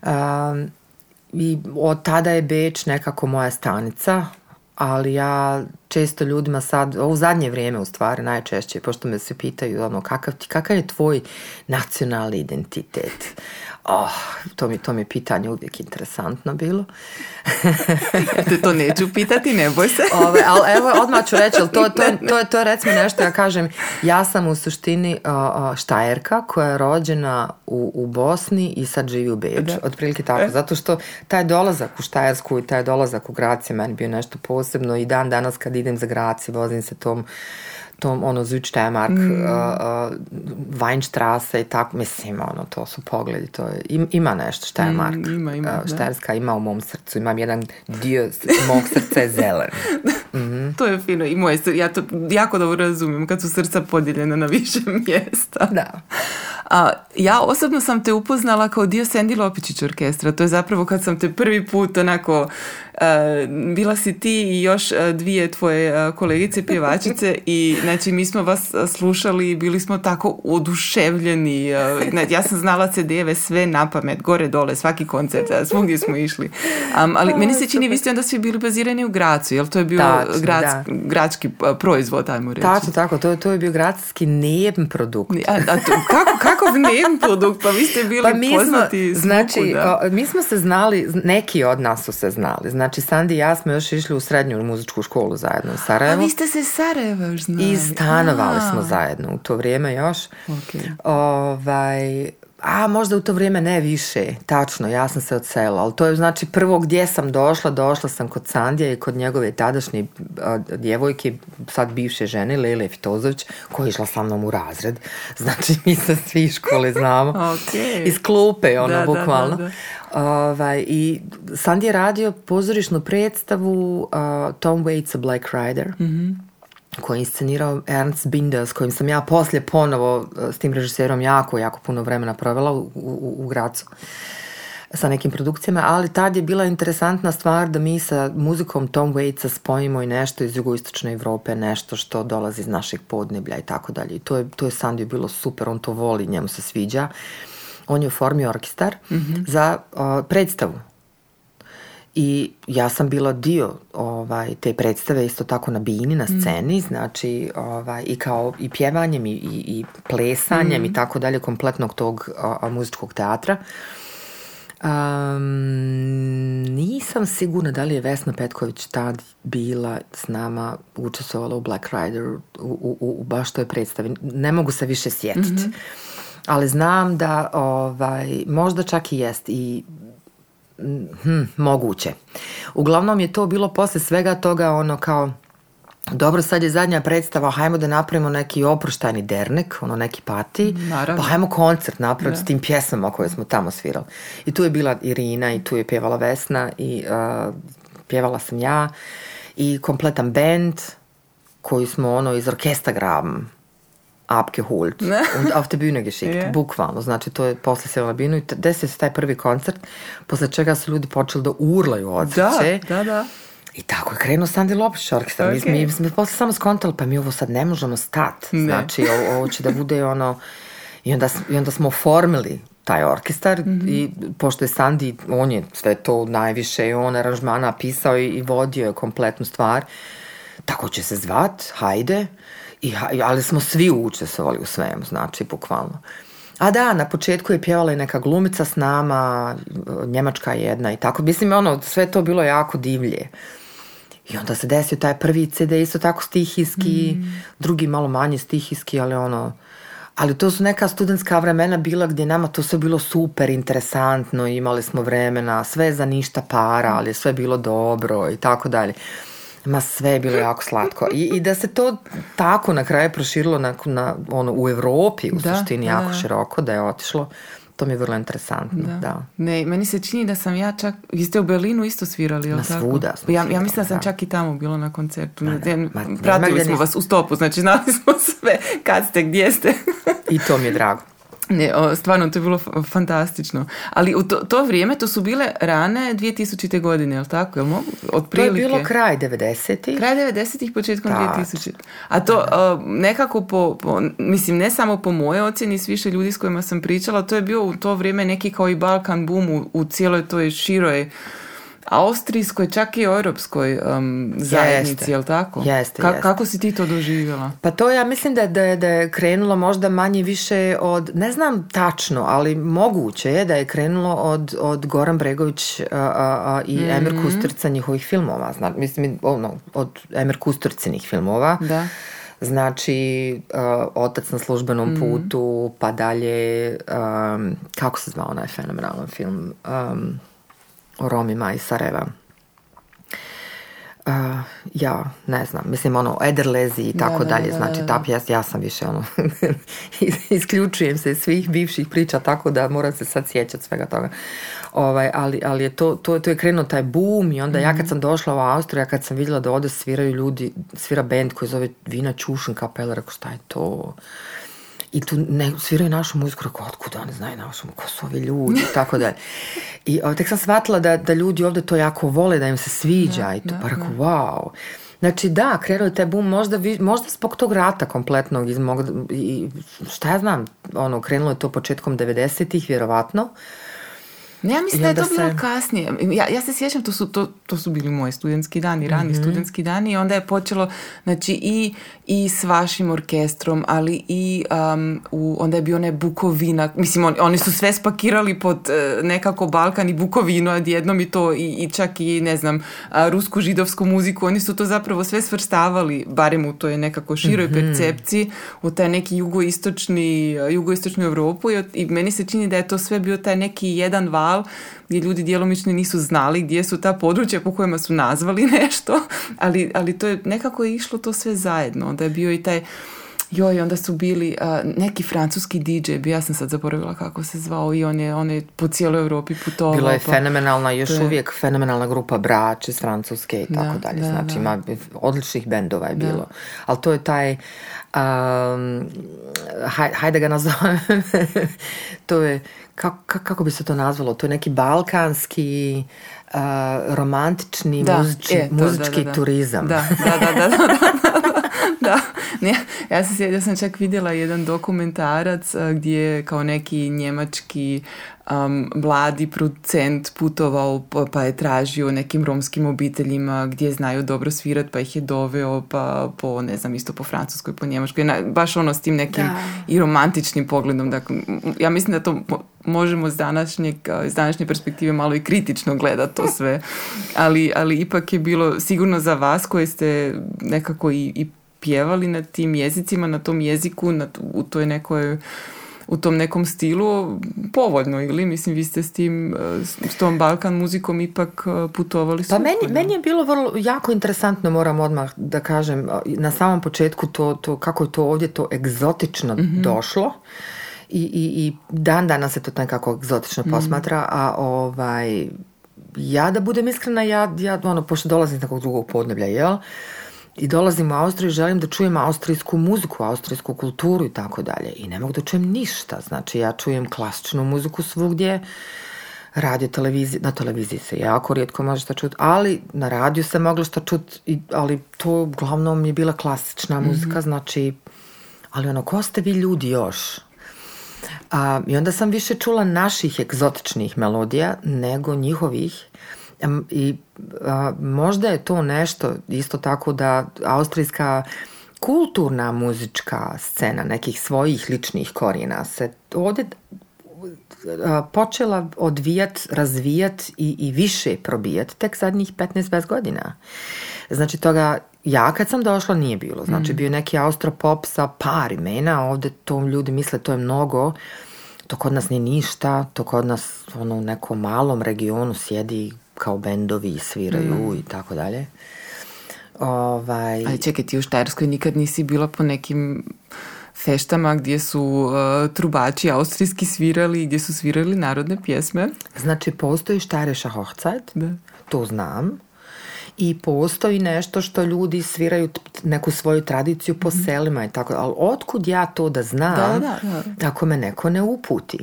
Speaker 3: Um, I od tada je Beč nekako moja stanica, ali ja često ljudima sad, u zadnje vrijeme u stvari najčešće, pošto me se pitaju ono, kakav, ti, kakav je tvoj nacionalni identitet? Oh, to mi, to mi je pitanje uvijek interesantno bilo.
Speaker 2: Te to neću pitati, ne boj se.
Speaker 3: Ove, ali evo, odmah ću reći, ali to, to, to, je- to je recimo nešto, ja kažem, ja sam u suštini a, štajerka koja je rođena u, u Bosni i sad živi u Beču, otprilike tako, zato što taj dolazak u Štajersku i taj dolazak u Grac je meni bio nešto posebno i dan danas kad idem za Grac i vozim se tom tom ono Südsteiermark, mm. Weinstraße i tako, mislim, ono, to su pogledi, to je, im- ima nešto, Steiermark,
Speaker 2: Mm, ima, ima,
Speaker 3: a,
Speaker 2: da.
Speaker 3: Štajerska ima u mom srcu, imam jedan dio mog srca je zelen.
Speaker 2: To je fino i moje, ja to jako dobro razumijem kad su srca podijeljena na više mjesta.
Speaker 3: Da.
Speaker 2: A, ja osobno sam te upoznala kao dio Sandy Lopičić orkestra. To je zapravo kad sam te prvi put onako bila si ti i još e, dvije tvoje e, kolegice pjevačice i znači mi smo vas slušali i bili smo tako oduševljeni. Ja sam znala CD-eve sve na pamet, gore dole, svaki koncert, svugdje smo išli. ali meni se čini, vi ste onda svi bili bazirani u Gracu, jel to je bio grac, gradski proizvod, ajmo reći.
Speaker 3: Tako, tako, to, to je bio gradski nejem produkt.
Speaker 2: A, a to, kako, kako produkt? Pa vi ste bili pa mi poznati
Speaker 3: smo, Znači, mi smo se znali, neki od nas su se znali. Znači, Sandi i ja smo još išli u srednju muzičku školu zajedno u Sarajevu.
Speaker 2: A vi ste se Sarajeva još znali.
Speaker 3: I stanovali smo zajedno u to vrijeme još.
Speaker 2: Okay.
Speaker 3: Ovaj, a možda u to vrijeme ne više, tačno, ja sam se odselila, ali to je znači prvo gdje sam došla, došla sam kod Sandija i kod njegove tadašnje djevojke, sad bivše žene, Lele Fitozović, koja je išla sa mnom u razred, znači mi se svi škole znamo,
Speaker 2: okay.
Speaker 3: iz klupe, ono, bukvalno. Ovaj, I Sandi je radio pozorišnu predstavu Tom Waits a Black Rider.
Speaker 2: mm
Speaker 3: koji je inscenirao Ernst Binder, s kojim sam ja poslije ponovo e, s tim režiserom jako, jako puno vremena provela u, u, u Gracu sa nekim produkcijama, ali tad je bila interesantna stvar da mi sa muzikom Tom Waitsa spojimo i nešto iz jugoistočne Europe, nešto što dolazi iz naših podneblja i tako dalje. I to je, to je Sandio bilo super, on to voli, njemu se sviđa. On je oformio orkestar
Speaker 2: mhm.
Speaker 3: za predstavu i ja sam bila dio ovaj, te predstave isto tako na bini, na mm. sceni, znači ovaj, i kao i pjevanjem i, i, i plesanjem mm. i tako dalje kompletnog tog muzičkog teatra. Um, nisam sigurna da li je Vesna Petković tad bila s nama, učestvovala u Black Rider, u, u, u baš toj predstavi. Ne mogu se više sjetiti. Mhm. Ali znam da ovaj, možda čak i jest i hm, moguće. Uglavnom je to bilo poslije svega toga ono kao dobro, sad je zadnja predstava, hajmo da napravimo neki oproštajni dernek, ono neki pati,
Speaker 2: Naravno.
Speaker 3: pa hajmo koncert napraviti s tim pjesmama koje smo tamo svirali. I tu je bila Irina i tu je pjevala Vesna i uh, pjevala sam ja i kompletan band koji smo ono iz orkestra gravom abgeholt und auf die Bühne geschickt, bukvalno. Znači, to je posle se na binu i desi se taj prvi koncert, posle čega su ljudi počeli da urlaju od
Speaker 2: da, da, da.
Speaker 3: I tako je krenuo Sandi Lopić orkestar. Okay. Mi, mi smo posle samo skontali, pa mi ovo sad ne možemo stat. Znači, ovo, ovo će da bude ono... I onda, I onda smo oformili taj orkestar mm-hmm. i pošto je Sandi, on je sve to najviše, on aranžmana pisao i, i vodio je kompletnu stvar. Tako će se zvat, hajde. I, ali smo svi učestvovali u svemu, znači, bukvalno. A da, na početku je pjevala i neka glumica s nama, njemačka jedna i tako. Mislim, ono, sve to bilo jako divlje. I onda se desio taj prvi CD, isto tako stihijski, mm. drugi malo manje stihijski, ali ono... Ali to su neka studentska vremena bila gdje nama to sve bilo super interesantno, imali smo vremena, sve za ništa para, ali sve bilo dobro i tako dalje. Ma sve je bilo jako slatko. I, I, da se to tako na kraju proširilo na, na, ono, u Europi u da, suštini jako široko, da je otišlo. To mi je vrlo interesantno. Da.
Speaker 2: Ne, meni se čini da sam ja čak, vi ste u Berlinu isto svirali,
Speaker 3: na
Speaker 2: tako?
Speaker 3: Svuda
Speaker 2: ja, ja mislim da sam čak i tamo bilo na koncertu. Pratili smo vas u stopu, znači znali smo sve kad ste, gdje ste.
Speaker 3: I to mi je drago.
Speaker 2: Ne, stvarno, to je bilo fantastično. Ali u to, to vrijeme, to su bile rane 2000. godine, jel tako? Jel mogu?
Speaker 3: To je bilo kraj 90.
Speaker 2: Kraj 90. početkom 2000. A to nekako po, mislim, ne samo po moje ocjeni, s više ljudi s kojima sam pričala, to je bio u to vrijeme neki kao i Balkan boom u, u cijeloj toj široj austrijskoj, čak i europskoj um, zajednici, jel tako?
Speaker 3: Jeste,
Speaker 2: Kako si ti to doživjela?
Speaker 3: Pa to ja mislim da, da, da je krenulo možda manje više od, ne znam tačno, ali moguće je da je krenulo od, od Goran Bregović i mm Emir Kusturica njihovih filmova. Zna, mislim, ono, od Emir Kusturicinih filmova.
Speaker 2: Da.
Speaker 3: Znači, Otac na službenom mhm. putu, pa dalje, um, kako se zvao onaj fenomenalan film? Um, o Romima iz Sarajeva. Uh, ja, ne znam, mislim ono, Ederlezi i tako dalje, znači ta pjesma, ja sam više ono, isključujem se svih bivših priča, tako da moram se sad sjećati svega toga. Ovaj, ali, ali je to, to, to je krenuo taj boom i onda ja kad mhm. sam došla u Austriju, kad sam vidjela da ovdje sviraju ljudi, svira band koji zove Vina Čušen kapela, rekao šta je to? I tu ne sviraju našu muziku, rekao, otkud oni znaju našu muziku, ko su ovi ljudi, i tako dalje. I o, tek sam shvatila da, da ljudi ovde to jako vole, da im se sviđa
Speaker 2: Da,
Speaker 3: i to,
Speaker 2: da,
Speaker 3: pa rekao, wow. Znači da, krenuo je taj boom možda, vi, možda zbog tog rata kompletnog iz mog, i šta ja znam, ono, krenulo je to početkom 90-ih, vjerovatno.
Speaker 2: Ne, ja mislim da je to bilo
Speaker 3: se-
Speaker 2: kasnije. Ja, ja se sjećam, to su, to, to su bili moji studentski dani, rani
Speaker 3: Mhm.
Speaker 2: studentski dani i onda je počelo, znači i, i s vašim orkestrom, ali i um, u, onda je bio onaj Bukovina, mislim oni, oni su sve spakirali pod e, nekako Balkan i Bukovinu odjednom i to i, i čak i ne znam, a, rusku židovsku muziku, oni su to zapravo sve svrstavali, barem u toj nekako široj
Speaker 3: Mhm.
Speaker 2: percepciji, u taj neki jugoistočni, jugoistočnu Europu i, i meni se čini da je to sve bio taj neki jedan val gdje ljudi djelomično nisu znali gdje su ta područja po kojima su nazvali nešto, ali, ali to je nekako je išlo to sve zajedno. Onda je bio i taj Joj, onda su bili a, neki francuski DJ, bi ja sam sad zaboravila kako se zvao i on je, on je po cijeloj Europi putovao.
Speaker 3: Bila je
Speaker 2: pa-
Speaker 3: fenomenalna, još
Speaker 2: je-
Speaker 3: uvijek fenomenalna grupa Brač iz Francuske i tako
Speaker 2: Da,
Speaker 3: dalje.
Speaker 2: da,
Speaker 3: znači,
Speaker 2: da.
Speaker 3: ima odličnih bendova je bilo. Ali to je taj, um, haj, hajde ga nazovem, to je, kako, kako bi se to nazvalo? To je neki balkanski uh, romantični muzički,
Speaker 2: e, to, da,
Speaker 3: muzički
Speaker 2: da, da.
Speaker 3: turizam.
Speaker 2: Da, da, da, da, da, ne, ja sam, ja sam čak vidjela jedan dokumentarac a, gdje je kao neki njemački um, mladi producent putovao pa, pa je tražio nekim romskim obiteljima gdje znaju dobro svirat pa ih je doveo pa po ne znam isto po francuskoj po njemačkoj na, baš ono s tim nekim
Speaker 3: Da.
Speaker 2: i romantičnim pogledom. Dakle ja mislim da to mo- možemo s današnjeg, a, iz današnje perspektive malo i kritično gledati to sve. Ali, ali ipak je bilo sigurno za vas koji ste nekako i, i pjevali na tim jezicima, na tom jeziku, na, u toj nekoj u tom nekom stilu povoljno ili? Mislim vi ste s tim e, s, tom Balkan muzikom ipak e, putovali
Speaker 3: Pa meni, meni je bilo vrlo jako interesantno, moram odmah da kažem, na samom početku to, to kako je to ovdje to egzotično došlo i, i, i dan danas se to nekako egzotično posmatra, a ovaj, ja da budem iskrena, ja, ja ono, pošto dolazim iz nekog drugog podneblja, jel? I dolazim u Austriju i želim da čujem austrijsku muziku, austrijsku kulturu i tako dalje. I ne mogu da čujem ništa. Znači, ja čujem klasičnu muziku svugdje, radio, televiziji, na televiziji se jako rijetko može šta čuti, ali na radiju se moglo šta čuti, ali to uglavnom je bila klasična muzika, znači, ali ono, ko ste vi ljudi još? A, I onda sam više čula naših egzotičnih melodija nego njihovih. I a, možda je to nešto isto tako da austrijska kulturna muzička scena nekih svojih ličnih korijena se ovdje počela odvijat, razvijat i, i više probijat tek zadnjih 15-20 godina. Znači toga ja kad sam došla nije bilo. Znači bio je neki austropop sa par imena, ovdje to ljudi misle to je mnogo. To kod nas nije ništa, to kod nas ono, u nekom malom regionu sjedi kao bendovi i sviraju i tako dalje. Ovaj,
Speaker 2: Ali čekaj, ti u Štajerskoj nikad nisi bila po nekim feštama gdje su e, trubači austrijski svirali, gdje su svirali narodne pjesme.
Speaker 3: Znači, postoji Štareša Hochzeit,
Speaker 2: Da.
Speaker 3: to znam. I postoji nešto što ljudi sviraju neku svoju tradiciju po selima i tako, ali otkud ja to da znam
Speaker 2: Da, da, da.
Speaker 3: ako me neko ne uputi?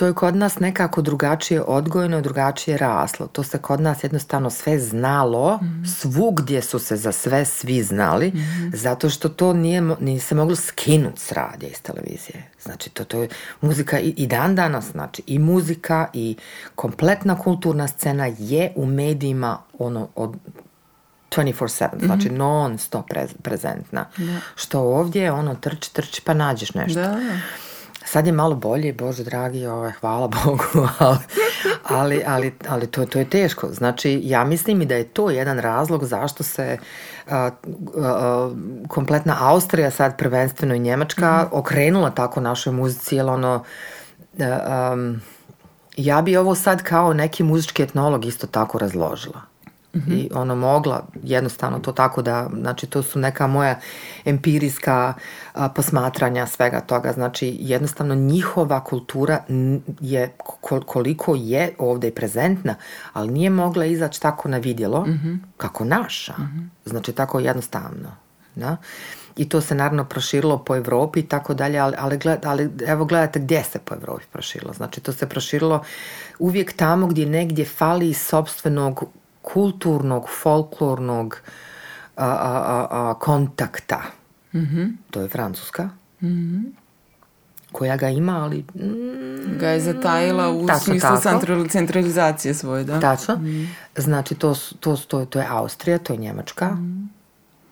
Speaker 3: To je kod nas nekako drugačije odgojeno, drugačije raslo. To se kod nas jednostavno sve znalo, svugdje su se za sve svi znali, zato što to nije, nije se moglo skinuti s radija iz televizije. Znači, to, to je muzika i, i dan danas, znači, i muzika i kompletna kulturna scena je u medijima ono od 24-7, znači non stop prez- prezentna. Što ovdje, ono, trči, trči, pa nađeš nešto.
Speaker 2: Da, da.
Speaker 3: Sad je malo bolje, Bože dragi, ovaj, hvala Bogu, ali, ali, ali, ali to, to je teško. Znači, ja mislim i da je to jedan razlog zašto se a, a, kompletna Austrija, sad prvenstveno i Njemačka, okrenula tako našoj muzici, jer ono, a, um, ja bi ovo sad kao neki muzički etnolog isto tako razložila. I ono mogla jednostavno to tako da, znači to su neka moja empirijska a, posmatranja svega toga, znači jednostavno njihova kultura je ko- koliko je ovdje prezentna, ali nije mogla izaći tako na vidjelo kako naša. Znači tako jednostavno. Da? I to se naravno proširilo po Evropi i tako dalje, ali, ali, gled, ali evo gledajte gdje se po Evropi proširilo. Znači to se proširilo uvijek tamo gdje negdje fali sobstvenog kulturnog, folklornog a, a, a, kontakta.
Speaker 2: Mm-hmm.
Speaker 3: To je Francuska.
Speaker 2: Mm-hmm.
Speaker 3: Koja ga ima, ali... Mm,
Speaker 2: Ga je zatajila u
Speaker 3: tačno
Speaker 2: smislu
Speaker 3: tako.
Speaker 2: central- centralizacije svoje, da?
Speaker 3: Tačno. Znači, to, to, to, to je Austrija, to je Njemačka.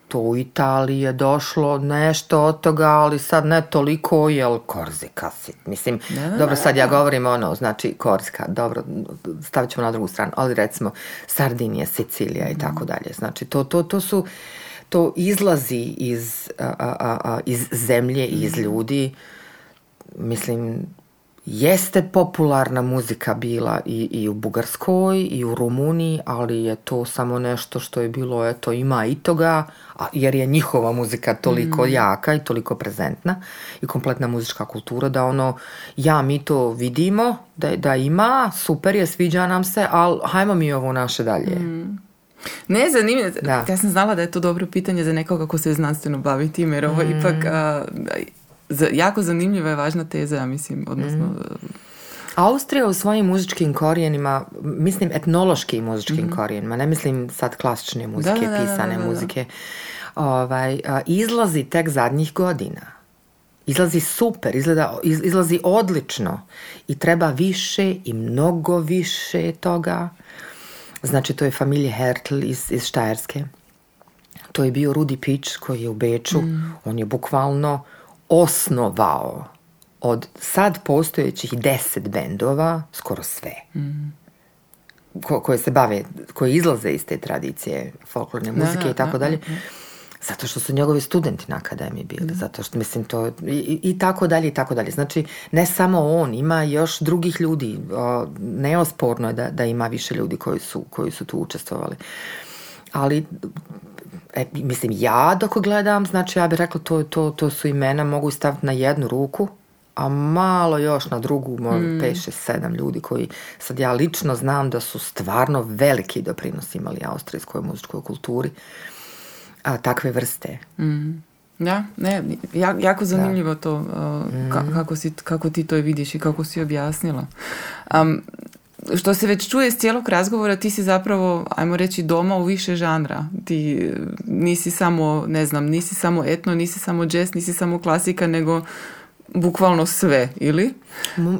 Speaker 3: To u Italiji je došlo nešto od toga, ali sad ne toliko, jel Korzika si. Mislim,
Speaker 2: da,
Speaker 3: dobro, sad ja govorim ono, znači Korzika, dobro, stavit ćemo na drugu stranu, ali recimo Sardinija, Sicilija i tako dalje. Znači, to, to, to su, to izlazi iz, a, a, a, a, iz zemlje i iz ljudi, mislim, jeste popularna muzika bila i, i u Bugarskoj i u Rumuniji, ali je to samo nešto što je bilo, eto, ima i toga, a, jer je njihova muzika toliko jaka i toliko prezentna i kompletna muzička kultura da ono, ja, mi to vidimo, da, da ima, super je, sviđa nam se, ali hajmo mi ovo naše dalje.
Speaker 2: Ne, zanimljivo. Ja sam znala da je to dobro pitanje za nekoga ko se znanstveno bavi time, jer ovo je ipak a, jako zanimljiva i važna teza, ja mislim, odnosno...
Speaker 3: Austrija u svojim muzičkim korijenima, mislim etnološkim muzičkim korijenima, ne mislim sad klasične muzike,
Speaker 2: da, da, da,
Speaker 3: pisane
Speaker 2: da, da.
Speaker 3: muzike, ovaj, izlazi tek zadnjih godina. Izlazi super, izgleda, iz- izlazi odlično i treba više i mnogo više toga. Znači, to je familije Hertl iz, iz Štajerske. To je bio Rudi Pić koji je u Beču. On je bukvalno osnovao od sad postojećih deset bendova, skoro sve, ko, koje se bave, koje izlaze iz te tradicije folklorne muzike
Speaker 2: da,
Speaker 3: i tako
Speaker 2: da,
Speaker 3: dalje. Zato što su njegovi studenti na akademiji bili, zato što mislim to i- i tako dalje i tako dalje. Znači ne samo on, ima još drugih ljudi. O, neosporno je da, da ima više ljudi koji su, koji su tu učestvovali. Ali e, mislim ja dok gledam, znači ja bih rekla to, to, to su imena mogu staviti na jednu ruku, a malo još na drugu, možda
Speaker 2: Mm.
Speaker 3: 5, 6, 7 ljudi koji sad ja lično znam da su stvarno veliki doprinos imali austrijskoj muzičkoj kulturi a, takve vrste.
Speaker 2: Ja, ne, ja- jako zanimljivo to, uh, ka- kako, si, kako ti to vidiš i kako si objasnila. Um, što se već čuje iz cijelog razgovora, ti si zapravo, ajmo reći, doma u više žanra. Ti eh, nisi samo, ne znam, nisi samo etno, nisi samo jazz, nisi samo klasika, nego bukvalno sve, ili?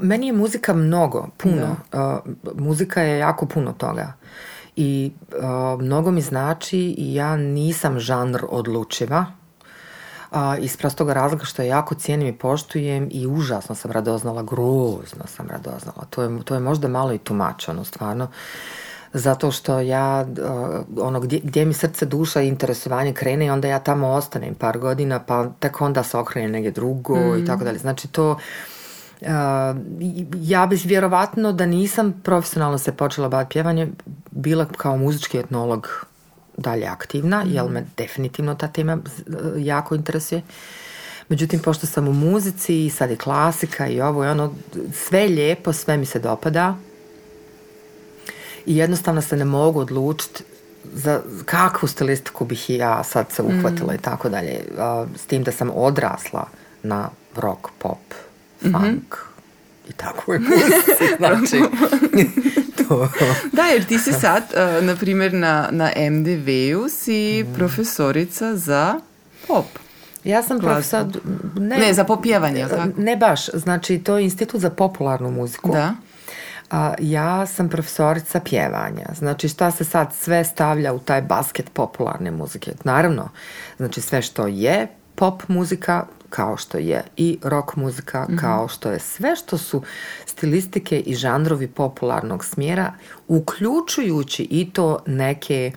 Speaker 3: Meni je muzika mnogo, puno. Uh, muzika je jako puno toga. I uh, mnogo mi znači i ja nisam žanr odlučiva. A, iz prostog razloga što je jako cijenim i poštujem i užasno sam radoznala, grozno sam radoznala. To je, to je možda malo i tumačeno, stvarno. Zato što ja, ono, gdje, gdje mi srce, duša i interesovanje krene i onda ja tamo ostanem par godina, pa tek onda se okrenem negdje drugo i tako dalje. Znači to, uh, ja bih vjerovatno da nisam profesionalno se počela baviti pjevanjem, bila kao muzički etnolog dalje aktivna, jer me definitivno ta tema z- jako interesuje. Međutim, pošto sam u muzici i sad je klasika i ovo i ono, sve je lijepo, sve mi se dopada i jednostavno se ne mogu odlučiti za kakvu stilistiku bih i ja sad se uhvatila i tako dalje. S tim da sam odrasla na rock, pop, funk i takvoj muzici. Znači, to...
Speaker 2: Da, jer ti si sad, uh, na primjer, na, na MDV-u si profesorica za pop.
Speaker 3: Ja sam profesor... Ne,
Speaker 2: Ne, za popjevanje, jel tako?
Speaker 3: Ne baš, znači to je institut za popularnu muziku.
Speaker 2: Da.
Speaker 3: A, ja sam profesorica pjevanja. Znači šta se sad sve stavlja u taj basket popularne muzike? Naravno, znači sve što je pop muzika, kao što je i rock muzika, kao što je sve što su stilistike i žanrovi popularnog smjera, uključujući i to neke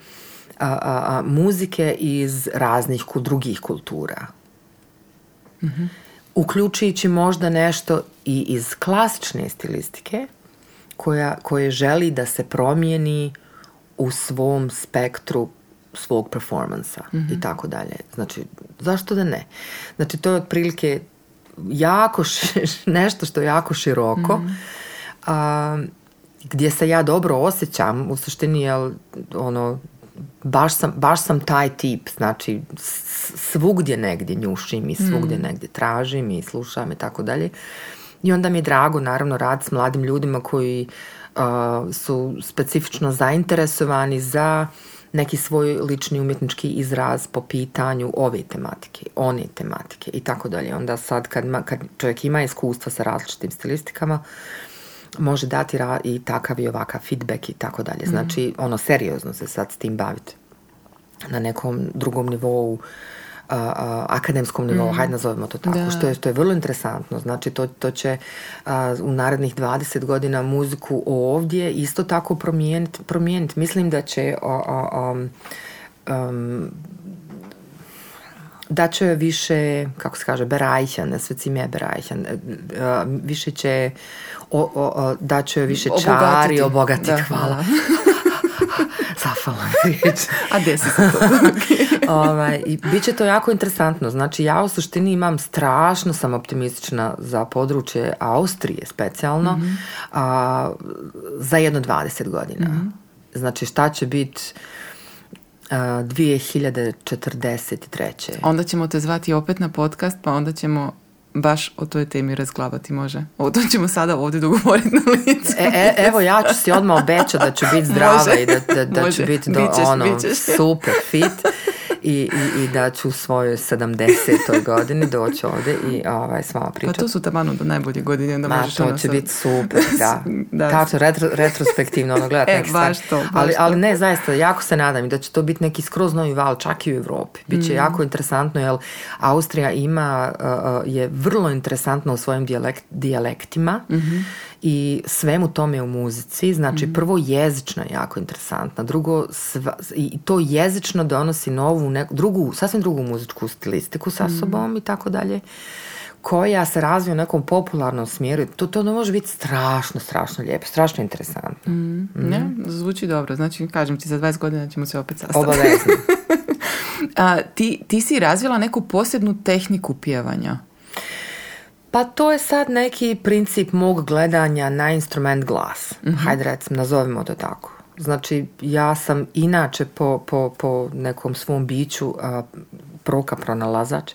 Speaker 3: a, a, a, muzike iz raznih drugih kultura. Uključujući možda nešto i iz klasične stilistike koja, koje želi da se promijeni u svom spektru svog performansa i tako dalje. Znači, zašto da ne? Znači, to je otprilike jako ši- nešto što je jako široko, a, gdje se ja dobro osjećam, u suštini, jel, ono, baš sam, baš sam taj tip, znači svugdje negdje njušim i svugdje negdje tražim i slušam i tako dalje. I onda mi je drago naravno rad s mladim ljudima koji a, su specifično zainteresovani za neki svoj lični umjetnički izraz po pitanju ove tematike, one tematike i tako dalje. Onda sad kad, ma- kad čovjek ima iskustva sa različitim stilistikama, može dati ra- i takav i ovakav feedback i tako dalje. Znači, ono, seriozno se sad s tim baviti na nekom drugom nivou, a, a, akademskom nivou, hajde nazovemo to tako,
Speaker 2: Da.
Speaker 3: što, je, što je vrlo interesantno. Znači, to, to će a, u narednih 20 godina muziku ovdje isto tako promijeniti. promijeniti. Mislim da će um, da će više, kako se kaže, berajhan, sve cime berajhan, e, e, više će, o, o, o, da će više
Speaker 2: Obogatiti.
Speaker 3: čari, obogatiti,
Speaker 2: Da,
Speaker 3: hvala. riječ.
Speaker 2: A desi se to.
Speaker 3: ovaj, I bit će to jako interesantno. Znači, ja u suštini imam strašno sam optimistična za područje Austrije specijalno a, za jedno 20 godina. Znači, šta će biti 2043.
Speaker 2: Onda ćemo te zvati opet na podcast, pa onda ćemo baš o toj temi razglabati, može? O, to ćemo sada ovdje dogovoriti na licu.
Speaker 3: E, e, evo ja ću si odmah obećati da ću biti zdrava
Speaker 2: Može.
Speaker 3: i da, da, da ću biti do,
Speaker 2: Bićeš,
Speaker 3: ono,
Speaker 2: bićeš.
Speaker 3: super fit i, i, i da ću u svojoj 70. godini doći ovdje i ovaj, s vama
Speaker 2: Pa
Speaker 3: pričati.
Speaker 2: to su taman do najbolje godine, onda
Speaker 3: Ma,
Speaker 2: možeš
Speaker 3: to
Speaker 2: ono
Speaker 3: će
Speaker 2: sad-
Speaker 3: biti super, da.
Speaker 2: Da.
Speaker 3: Tačno, retro, retrospektivno ono gledat
Speaker 2: E,
Speaker 3: neki
Speaker 2: baš to, baš
Speaker 3: ali, ali ne, zaista, jako se nadam i da će to biti neki skroz novi val, čak i u Europi. Biće
Speaker 2: Mm.
Speaker 3: jako interesantno, jer Austrija ima, uh, uh, je vrlo interesantna u svojim dijalekt, dijalektima
Speaker 2: Mhm.
Speaker 3: I svemu tome u muzici. Znači, prvo jezično je jako interesantna, drugo, sva- i to jezično donosi novu, neku, drugu, sasvim drugu muzičku stilistiku sa
Speaker 2: Mhm.
Speaker 3: sobom i tako dalje koja se razvija u nekom popularnom smjeru. To, to ne može biti strašno, strašno lijepo, strašno interesantno.
Speaker 2: Ne, zvuči dobro. Znači, kažem ti, za 20 godina ćemo se opet sastati.
Speaker 3: Obavezno.
Speaker 2: A, ti, ti si razvila neku posebnu tehniku pjevanja.
Speaker 3: Pa to je sad neki princip mog gledanja na instrument glas. Hajde recimo, nazovimo to tako. Znači, ja sam inače po, po, po nekom svom biću a, proka pronalazač.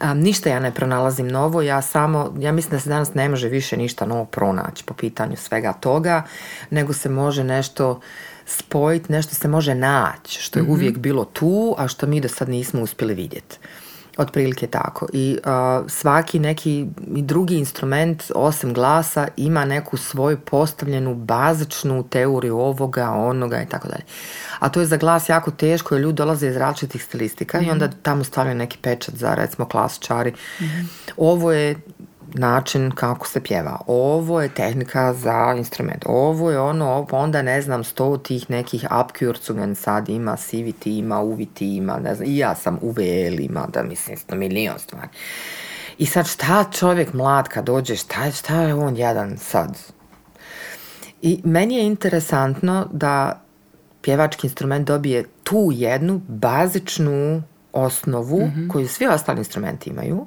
Speaker 3: A, ništa ja ne pronalazim novo, ja samo, ja mislim da se danas ne može više ništa novo pronaći po pitanju svega toga, nego se može nešto spojiti, nešto se može naći, što je uvijek bilo tu, a što mi do sad nismo uspjeli vidjeti. Otprilike tako. I a, svaki neki drugi instrument, osim glasa, ima neku svoju postavljenu bazičnu teoriju ovoga, onoga i tako dalje. A to je za glas jako teško jer ljudi dolaze iz različitih stilistika i onda tamo stavljaju neki pečat za recimo klasičari. Ovo je način kako se pjeva. Ovo je tehnika za instrument. Ovo je ono, onda ne znam, sto tih nekih upkurcugen sad ima, CVT ima, UVT ima, ne znam, i ja sam UVL ima, da mislim, sto milion stvari. I sad šta čovjek mlad kad dođe, šta, šta je on jedan sad? I meni je interesantno da pjevački instrument dobije tu jednu bazičnu osnovu koju svi ostali instrumenti imaju,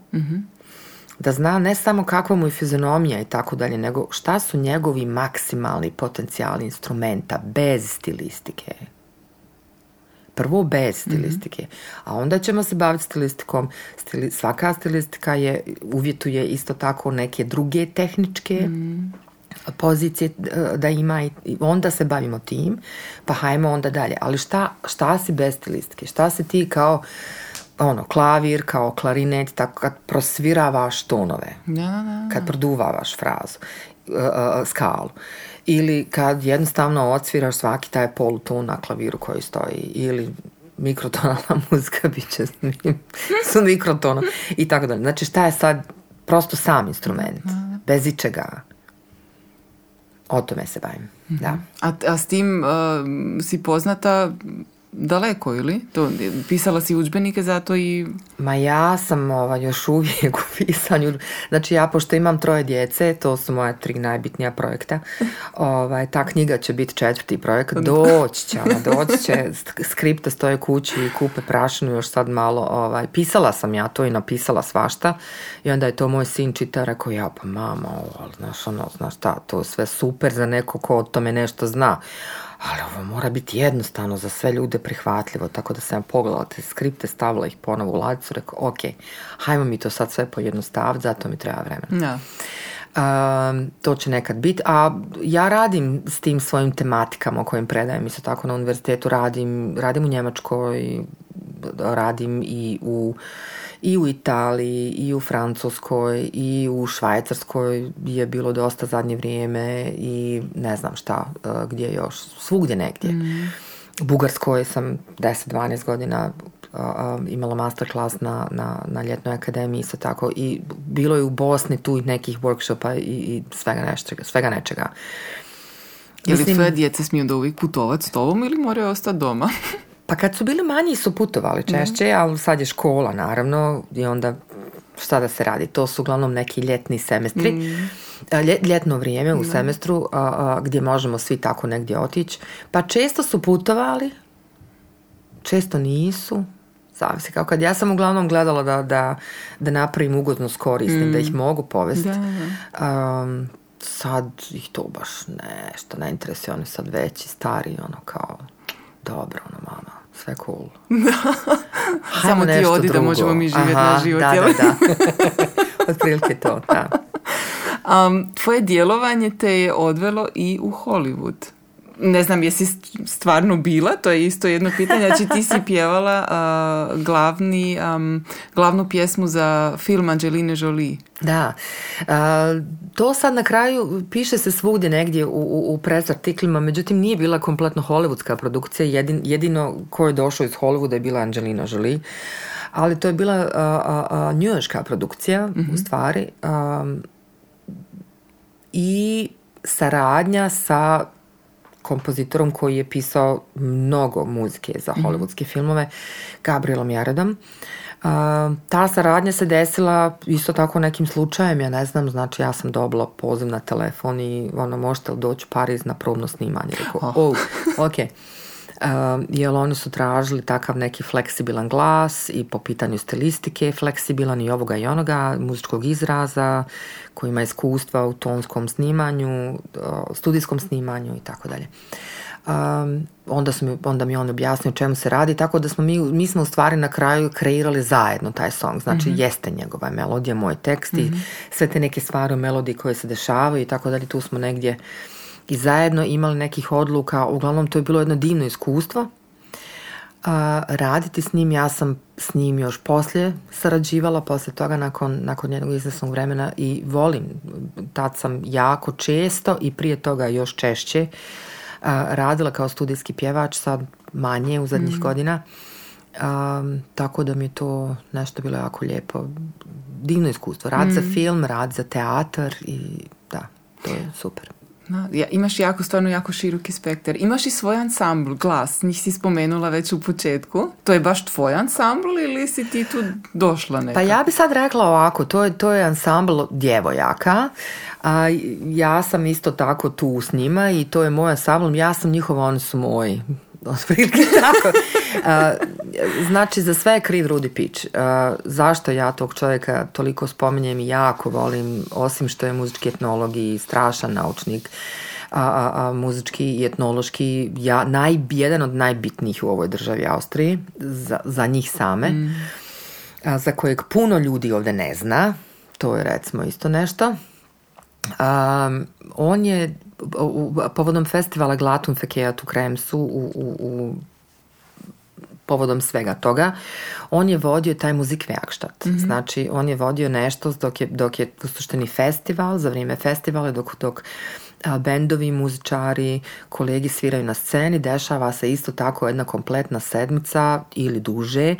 Speaker 3: da zna ne samo kakva mu je fizionomija i tako dalje, nego šta su njegovi maksimalni potencijali instrumenta bez stilistike. Prvo bez stilistike, a onda ćemo se baviti stilistikom. Stili, svaka stilistika je, uvjetuje isto tako neke druge tehničke pozicije e, da ima i i onda se bavimo tim, pa hajmo onda dalje. Ali šta, šta si bez stilistike? Šta si ti kao ono, klavir, kao klarinet, tako kad prosviravaš tonove,
Speaker 2: Da, da, da.
Speaker 3: kad produvavaš frazu, e, e, skalu. Ili kad jednostavno odsviraš svaki taj poluton na klaviru koji stoji. Ili mikrotonalna muzika bit će s mikrotonom i tako dalje. Znači šta je sad prosto sam instrument, bez ičega. O tome se bavim, da.
Speaker 2: A, a s tim uh, si poznata daleko ili? To, pisala si udžbenike za to i...
Speaker 3: Ma ja sam ovaj, još uvijek u pisanju. Znači ja, pošto imam troje djece, to su moja tri najbitnija projekta, ovaj, ta knjiga će biti četvrti projekat. Doći će, ona, doći će. sk- Skripte stoje kući i kupe prašinu još sad malo. Ovaj, pisala sam ja to i napisala svašta. I onda je to moj sin čitao, rekao ja, pa mama, ovo, znaš, ono, znaš šta, to sve super za neko ko o tome nešto zna. Ali ovo mora biti jednostavno za sve ljude prihvatljivo, tako da sam pogledala te skripte, stavila ih ponovo u ladicu, rekao, ok, hajmo mi to sad sve pojednostaviti, zato mi treba vremena.
Speaker 2: Da.
Speaker 3: To će nekad biti, a ja radim s tim svojim tematikama o kojim predajem, isto tako na univerzitetu radim, radim u Njemačkoj, radim i u i u Italiji, i u Francuskoj, i u Švajcarskoj je bilo dosta zadnje vrijeme i ne znam šta, uh, gdje još, svugdje negdje. U Bugarskoj sam 10-12 godina imala masterclass na, na, na ljetnoj akademiji isto tako i bilo je u Bosni tu i nekih workshopa i, i svega, nečega, svega nečega.
Speaker 2: Je li tvoje djece smiju da uvijek putovat s tobom ili moraju ostati doma?
Speaker 3: Pa kad su bili manji su putovali češće, ali sad je škola naravno i onda šta da se radi, to su uglavnom neki ljetni semestri, lje- ljetno vrijeme u semestru a, a, gdje možemo svi tako negdje otići. Pa često su putovali, često nisu, zavisi kao kad ja sam uglavnom gledala da, da, da napravim ugodnost korisnim, da ih mogu povesti. Um, sad ih to baš nešto ne interesuje, oni sad veći, stari, ono kao, dobro, ono mama, sve cool.
Speaker 2: Samo ti odi da možemo mi živjeti
Speaker 3: Aha,
Speaker 2: naš život,
Speaker 3: Da, da, da. Otprilike to, da.
Speaker 2: Um, tvoje djelovanje te je odvelo i u Hollywood. Ne znam, jesi st- stvarno bila? To je isto jedno pitanje. Znači, ti si pjevala uh, glavni, um, glavnu pjesmu za film Angeline Jolie.
Speaker 3: Da, A, to sad na kraju piše se svugdje negdje u, u, u artiklima, međutim nije bila kompletno hollywoodska produkcija, jedin, jedino ko je došao iz Hollywooda je bila Angelina Jolie, ali to je bila njujorška produkcija u stvari a, i saradnja sa kompozitorom koji je pisao mnogo muzike za hollywoodske filmove, Gabrielom Jaredom. A, ta saradnja se desila isto tako nekim slučajem, ja ne znam, znači ja sam dobila poziv na telefon i ono, možete li doći u Pariz na probno snimanje? Rekao, oh, ok. Um, jer oni su tražili takav neki fleksibilan glas i po pitanju stilistike fleksibilan i ovoga i onoga, muzičkog izraza, koji ima iskustva u tonskom snimanju, uh, studijskom snimanju i tako dalje. Um, onda, su mi, onda mi je on objasnio o čemu se radi, tako da smo mi, mi smo u stvari na kraju kreirali zajedno taj song, znači jeste njegova melodija, moj tekst i sve te neke stvari u melodiji koje se dešavaju i tako dalje, tu smo negdje i zajedno imali nekih odluka, uglavnom to je bilo jedno divno iskustvo. A, raditi s njim, ja sam s njim još poslije sarađivala, poslije toga nakon, nakon jednog izvjesnog vremena i volim, tad sam jako često i prije toga još češće a, radila kao studijski pjevač, sad manje u zadnjih godina. Um, tako da mi je to nešto bilo jako lijepo. Divno iskustvo. Rad za film, rad za teatar i da, to je super.
Speaker 2: Da, ja, imaš jako, stvarno jako široki spektar. Imaš i svoj ansambl, glas, njih si spomenula već u početku. To je baš tvoj ansambl ili si ti tu došla neka?
Speaker 3: Pa ja bi sad rekla ovako, to je, to je ansambl djevojaka, a ja sam isto tako tu s njima i to je moj ansambl, ja sam njihova, oni su moji. Otprilike tako. A, znači, za sve je kriv Rudi Pić. A, zašto ja tog čovjeka toliko spominjem i jako volim, osim što je muzički etnolog i strašan naučnik, a, a, a muzički i etnološki, ja, naj, jedan od najbitnijih u ovoj državi Austriji, za, za njih same a, za kojeg puno ljudi ovdje ne zna, to je recimo isto nešto. Um, on je u, u- povodom festivala Glatum Fekejat u Kremsu u, u, u povodom svega toga, on je vodio taj muzik Werkstatt. Znači, on je vodio nešto dok je, dok je u suštini festival, za vrijeme festivala, dok, dok a, bendovi, muzičari, kolegi sviraju na sceni, dešava se isto tako jedna kompletna sedmica ili duže,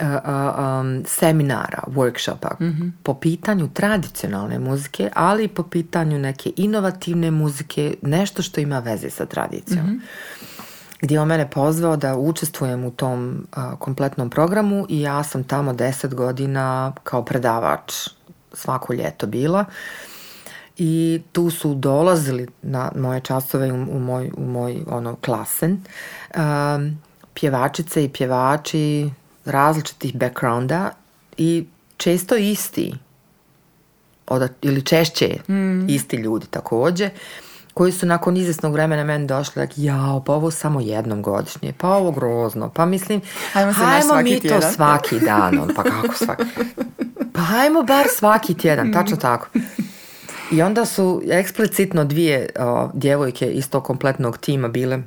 Speaker 3: a, a, seminara, workshopa po pitanju tradicionalne muzike, ali i po pitanju neke inovativne muzike, nešto što ima veze sa tradicijom gdje je on mene pozvao da učestvujem u tom a, kompletnom programu i ja sam tamo deset godina kao predavač svako ljeto bila. I tu su dolazili na moje časove u, u moj, u moj ono klasen um, pjevačice i pjevači različitih backgrounda i često isti od, ili češće isti ljudi također koji su nakon izvjesnog vremena meni došli, like, jao, pa ovo samo jednom godišnje, pa ovo grozno, pa mislim,
Speaker 2: Hajmo se
Speaker 3: hajmo
Speaker 2: svaki
Speaker 3: mi to
Speaker 2: tjedan."
Speaker 3: svaki dan, on, pa kako svaki, pa hajmo bar svaki tjedan, tačno tako. I onda su eksplicitno dvije o, djevojke iz tog kompletnog tima bile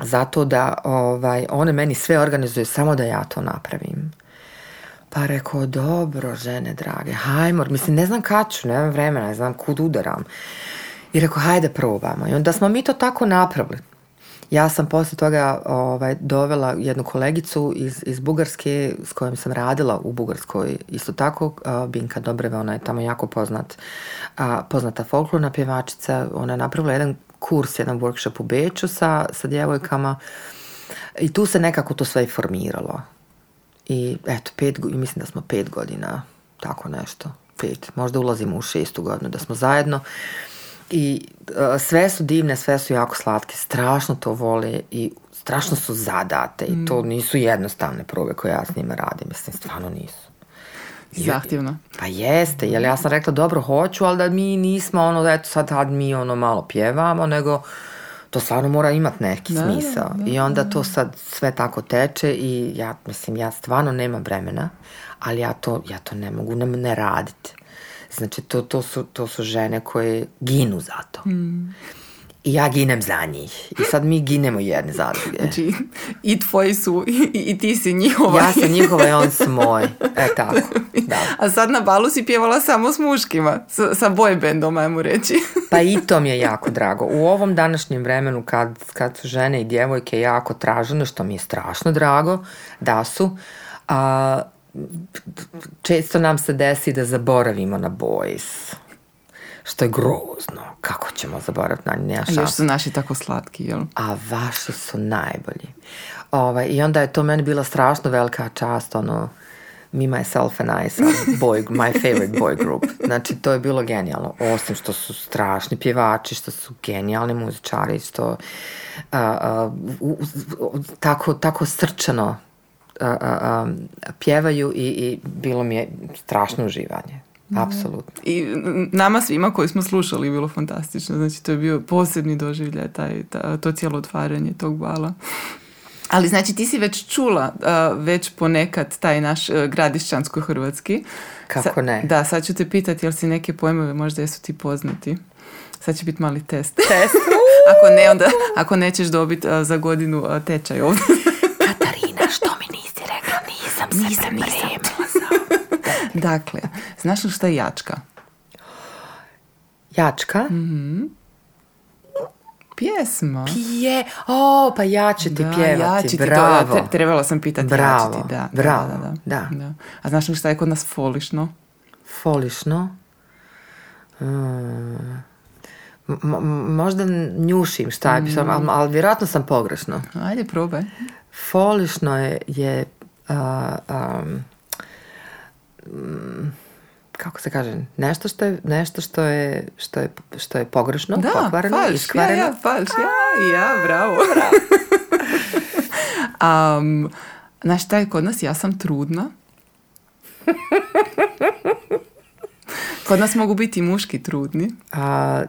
Speaker 3: zato da ovaj, one meni sve organizuju samo da ja to napravim. Pa rekao, dobro, žene drage, hajmo, mislim, ne znam kad ću, nemam vremena, ne znam kud udaram. I rekao, hajde probamo. I onda smo mi to tako napravili. Ja sam poslije toga ovaj, dovela jednu kolegicu iz, iz Bugarske s kojom sam radila u Bugarskoj. Isto tako, Binka Dobreva, ona je tamo jako poznat, a, poznata folklorna pjevačica. Ona je napravila jedan kurs, jedan workshop u Beču sa, sa djevojkama. I tu se nekako to sve formiralo. I eto, pet, mislim da smo pet godina, tako nešto, pet, možda ulazimo u šestu godinu da smo zajedno. I e, sve su divne, sve su jako slatke, strašno to vole i strašno su zadate i to nisu jednostavne probe koje ja s njima radim, mislim, stvarno nisu.
Speaker 2: Zahtjevno.
Speaker 3: Pa jeste, jer ja sam rekla dobro hoću, ali da mi nismo ono, eto sad tad mi ono malo pjevamo, nego to stvarno mora imat neki
Speaker 2: Da, da,
Speaker 3: smisao. I onda to sad sve tako teče i ja, mislim, ja stvarno nemam vremena, ali ja to, ja to ne mogu ne, ne raditi. Znači, to, to, su, to su žene koje ginu za to.
Speaker 2: Mm.
Speaker 3: I ja ginem za njih. I sad mi ginemo jedne za druge.
Speaker 2: Znači, i tvoji su, i, i ti si njihova.
Speaker 3: Ja sam njihova i on su moj. E tako, da.
Speaker 2: A sad na balu si pjevala samo s muškima, sa, sa boy bandom, ajmo reći.
Speaker 3: Pa i to mi je jako drago. U ovom današnjem vremenu kad, kad su žene i djevojke jako tražene, što mi je strašno drago da su, a, često nam se desi da zaboravimo na boys. Što je grozno. Kako ćemo zaboraviti na
Speaker 2: A još su naši tako slatki, jel?
Speaker 3: A vaši su najbolji. Ovaj, I onda je to meni bila strašno velika čast, ono, me, myself and I, sam boy, my favorite boy group. Znači, to je bilo genijalno. Osim što su strašni pjevači, što su genijalni muzičari, što a, a, u- u- tako, tako srčano a, a, a, pjevaju i, i bilo mi je strašno uživanje. Apsolutno.
Speaker 2: I nama svima koji smo slušali je bilo fantastično. Znači, to je bio posebni doživljaj, taj, ta- to cijelo otvaranje tog bala. Ali znači ti si već čula uh, već ponekad taj naš uh, gradišćansko-hrvatski.
Speaker 3: Kako
Speaker 2: Sa-
Speaker 3: ne?
Speaker 2: Da, sad ću te pitati jel si neke pojmove možda jesu ti poznati. Sad će biti mali test.
Speaker 3: Test.
Speaker 2: ako ne, onda ako nećeš dobiti uh, za godinu uh, tečaj ovdje.
Speaker 3: Katarina, što mi nisi rekla? Nisam se nisam,
Speaker 2: dakle, znaš li šta je jačka?
Speaker 3: Jačka?
Speaker 2: Pjesma.
Speaker 3: Pije, o, pa ja ću ti
Speaker 2: Da,
Speaker 3: pjevati,
Speaker 2: ja ću ti to-
Speaker 3: bravo.
Speaker 2: te- trebala sam pitati
Speaker 3: Bravo,
Speaker 2: ja ću ti, da,
Speaker 3: bravo,
Speaker 2: da,
Speaker 3: da.
Speaker 2: da. A znaš li šta je kod nas folišno?
Speaker 3: Folišno. Mm. M- m- možda njušim šta je, mm. ali, ali vjerojatno sam pogrešno.
Speaker 2: Ajde, probaj.
Speaker 3: Folišno je, je mm, kako se kaže, nešto što je, nešto što je, što je, što je pogrešno,
Speaker 2: Da,
Speaker 3: pokvareno,
Speaker 2: falš, ja,
Speaker 3: iskvareno.
Speaker 2: ja, falš, ja, ja, bravo. um, znaš šta je kod nas? Ja sam trudna. Kod nas mogu biti muški trudni.
Speaker 3: A,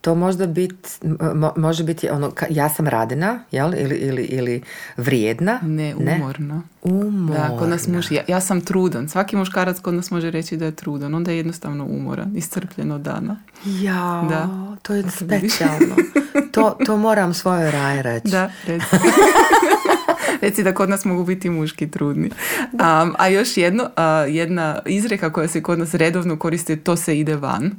Speaker 3: to možda bit, mo- može biti ono, ka- ja sam radina, jel? Ili, ili, ili vrijedna.
Speaker 2: Ne, umorna.
Speaker 3: Umorna.
Speaker 2: Da, kod nas muž, ja, ja sam trudan. Svaki muškarac kod nas može reći da je trudan. Onda je jednostavno umoran, iscrpljen od dana.
Speaker 3: Ja,
Speaker 2: Da.
Speaker 3: to je specijalno. to, to moram svojoj raji reći.
Speaker 2: Da, reci. Reci da kod nas mogu biti muški trudni. Um, a još jedno, a, jedna izreka koja se kod nas redovno koristi, to se ide van.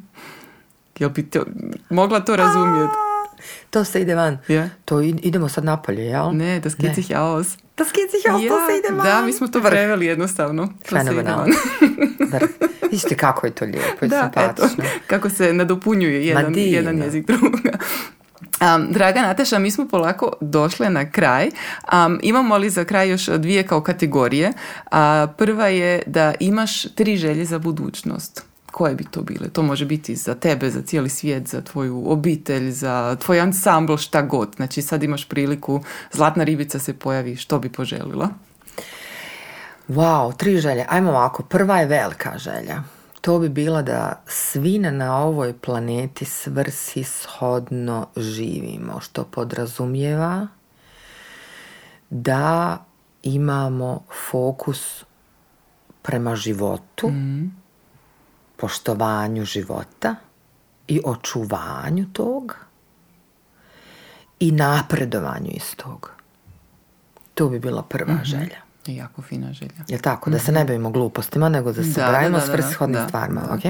Speaker 2: Jel bi to, mogla to razumjeti?
Speaker 3: To se ide van.
Speaker 2: Ja.
Speaker 3: To idemo sad napolje, jel?
Speaker 2: Ne, da skicih jaos.
Speaker 3: Da skicih ja, to se ide van.
Speaker 2: Da, mi smo to preveli jednostavno. To
Speaker 3: Fenomenalno. kako je to lijepo i
Speaker 2: da, eto,
Speaker 3: simpatično.
Speaker 2: kako se nadopunjuje jedan, jedan jezik druga. Um, draga Nataša, mi smo polako došle na kraj. Um, imamo li za kraj još dvije kao kategorije? A, prva je da imaš tri želje za budućnost. Koje bi to bile? To može biti za tebe, za cijeli svijet, za tvoju obitelj, za tvoj ansambl, šta god. Znači sad imaš priliku, zlatna ribica se pojavi, što bi poželila?
Speaker 3: Wow, tri želje. Ajmo ovako. Prva je velika želja. to bi bila da svi na- ovoj planeti svrsishodno živimo, što podrazumijeva da imamo fokus prema životu, poštovanju života i očuvanju toga i napredovanju iz toga. To bi bila prva želja.
Speaker 2: Jako fina želja.
Speaker 3: Je tako? Da se ne bavimo glupostima, nego da se
Speaker 2: Da,
Speaker 3: bavimo svrsishodnim
Speaker 2: da,
Speaker 3: stvarima.
Speaker 2: da.
Speaker 3: ok?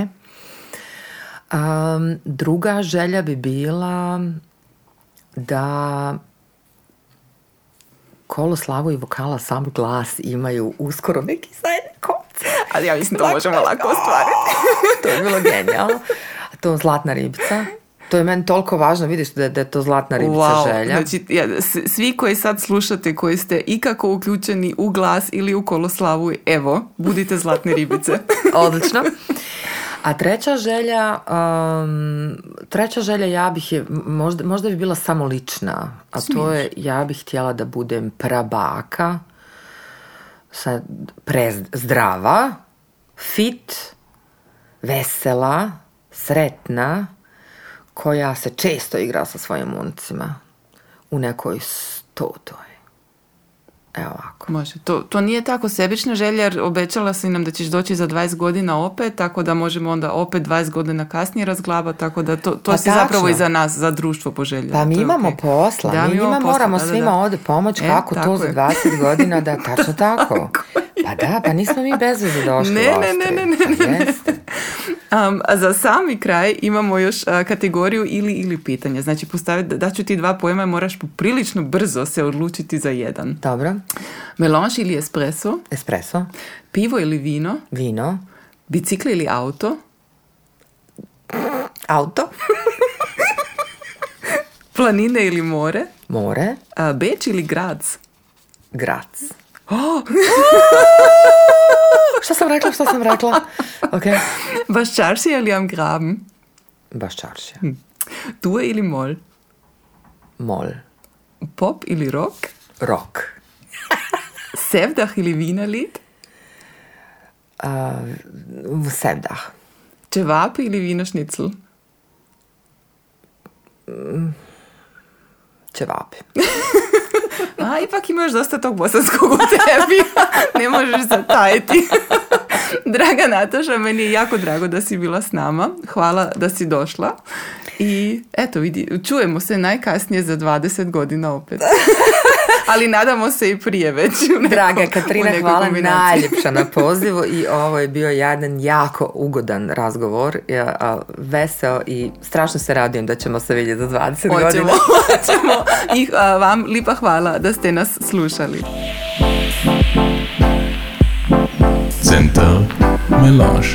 Speaker 3: Um, druga želja bi bila da Koloslavu i vokala sam glas imaju uskoro neki zajedni.
Speaker 2: Ali ja mislim to možemo lako ostvariti.
Speaker 3: To je bilo genijalno. A to zlatna ribica. To je meni toliko važno, vidiš da, da je to zlatna ribica
Speaker 2: Wow,
Speaker 3: želja.
Speaker 2: znači ja, svi koji sad slušate, koji ste ikako uključeni u glas ili u koloslavu, evo, budite zlatne ribice.
Speaker 3: Odlično. A treća želja, um, treća želja ja bih je, možda, možda bi bila samo lična, a to je ja bih htjela da budem prabaka, sad zdrava, fit, vesela, sretna, koja se često igra sa svojim unicima u nekoj stotoj. Evo ovako.
Speaker 2: Može. To, to nije tako sebična želja, jer obećala si nam da ćeš doći za 20 godina opet, tako da možemo onda opet 20 godina kasnije razglabati, tako da to, to
Speaker 3: Pa
Speaker 2: si zapravo i
Speaker 3: tačno.
Speaker 2: za nas, za društvo poželjela.
Speaker 3: Pa mi imamo
Speaker 2: okej.
Speaker 3: posla,
Speaker 2: Da,
Speaker 3: mi
Speaker 2: imamo posla,
Speaker 3: moramo
Speaker 2: da, da,
Speaker 3: svima ovdje pomoć
Speaker 2: E,
Speaker 3: kako to za
Speaker 2: je.
Speaker 3: 20 godina, da, tačno tako. Pa da, pa nismo mi bez veze došli
Speaker 2: Ne, ne, ne, ne, ne,
Speaker 3: Pa
Speaker 2: ne.
Speaker 3: jeste.
Speaker 2: Um, a za sami kraj imamo još a, kategoriju ili ili pitanje. Znači, postaviti, da ću ti dva pojma i moraš poprilično brzo se odlučiti za jedan.
Speaker 3: Dobro,
Speaker 2: Melange ili espresso,
Speaker 3: espresso,
Speaker 2: pivo ili vino,
Speaker 3: vino,
Speaker 2: bicikl ili auto,
Speaker 3: auto,
Speaker 2: planine ili more,
Speaker 3: more,
Speaker 2: a, Beč ili Graz.
Speaker 3: grac. Oh, šta sam rekla, šta sam rekla? Okay.
Speaker 2: Was čarši ali am graben?
Speaker 3: Was čarši.
Speaker 2: Hm. Dur ili mol?
Speaker 3: Mol.
Speaker 2: Pop ili rock?
Speaker 3: Rock.
Speaker 2: Sevdah ili vina lid?
Speaker 3: Uh, sevdah.
Speaker 2: Čevap ili vino
Speaker 3: šnicl? Mm. Čevap.
Speaker 2: A, ipak imaš dosta tog bosanskog u tebi. ne možeš zatajiti. Draga Nataša, meni je jako drago da si bila s nama. Hvala da si došla. I eto, vidi, čujemo se najkasnije za 20 godina opet. Ali nadamo se i prije već. u nekom-
Speaker 3: Draga
Speaker 2: u
Speaker 3: Katrina,
Speaker 2: nekoj
Speaker 3: hvala najljepša na pozivu i ovo je bio jedan jako ugodan razgovor, ja, a, veseo i strašno se radujem da ćemo se vidjeti za 20
Speaker 2: Hoćemo,
Speaker 3: godina.
Speaker 2: hoćemo. I a, vam lipa hvala da ste nas slušali.
Speaker 1: Center Melange.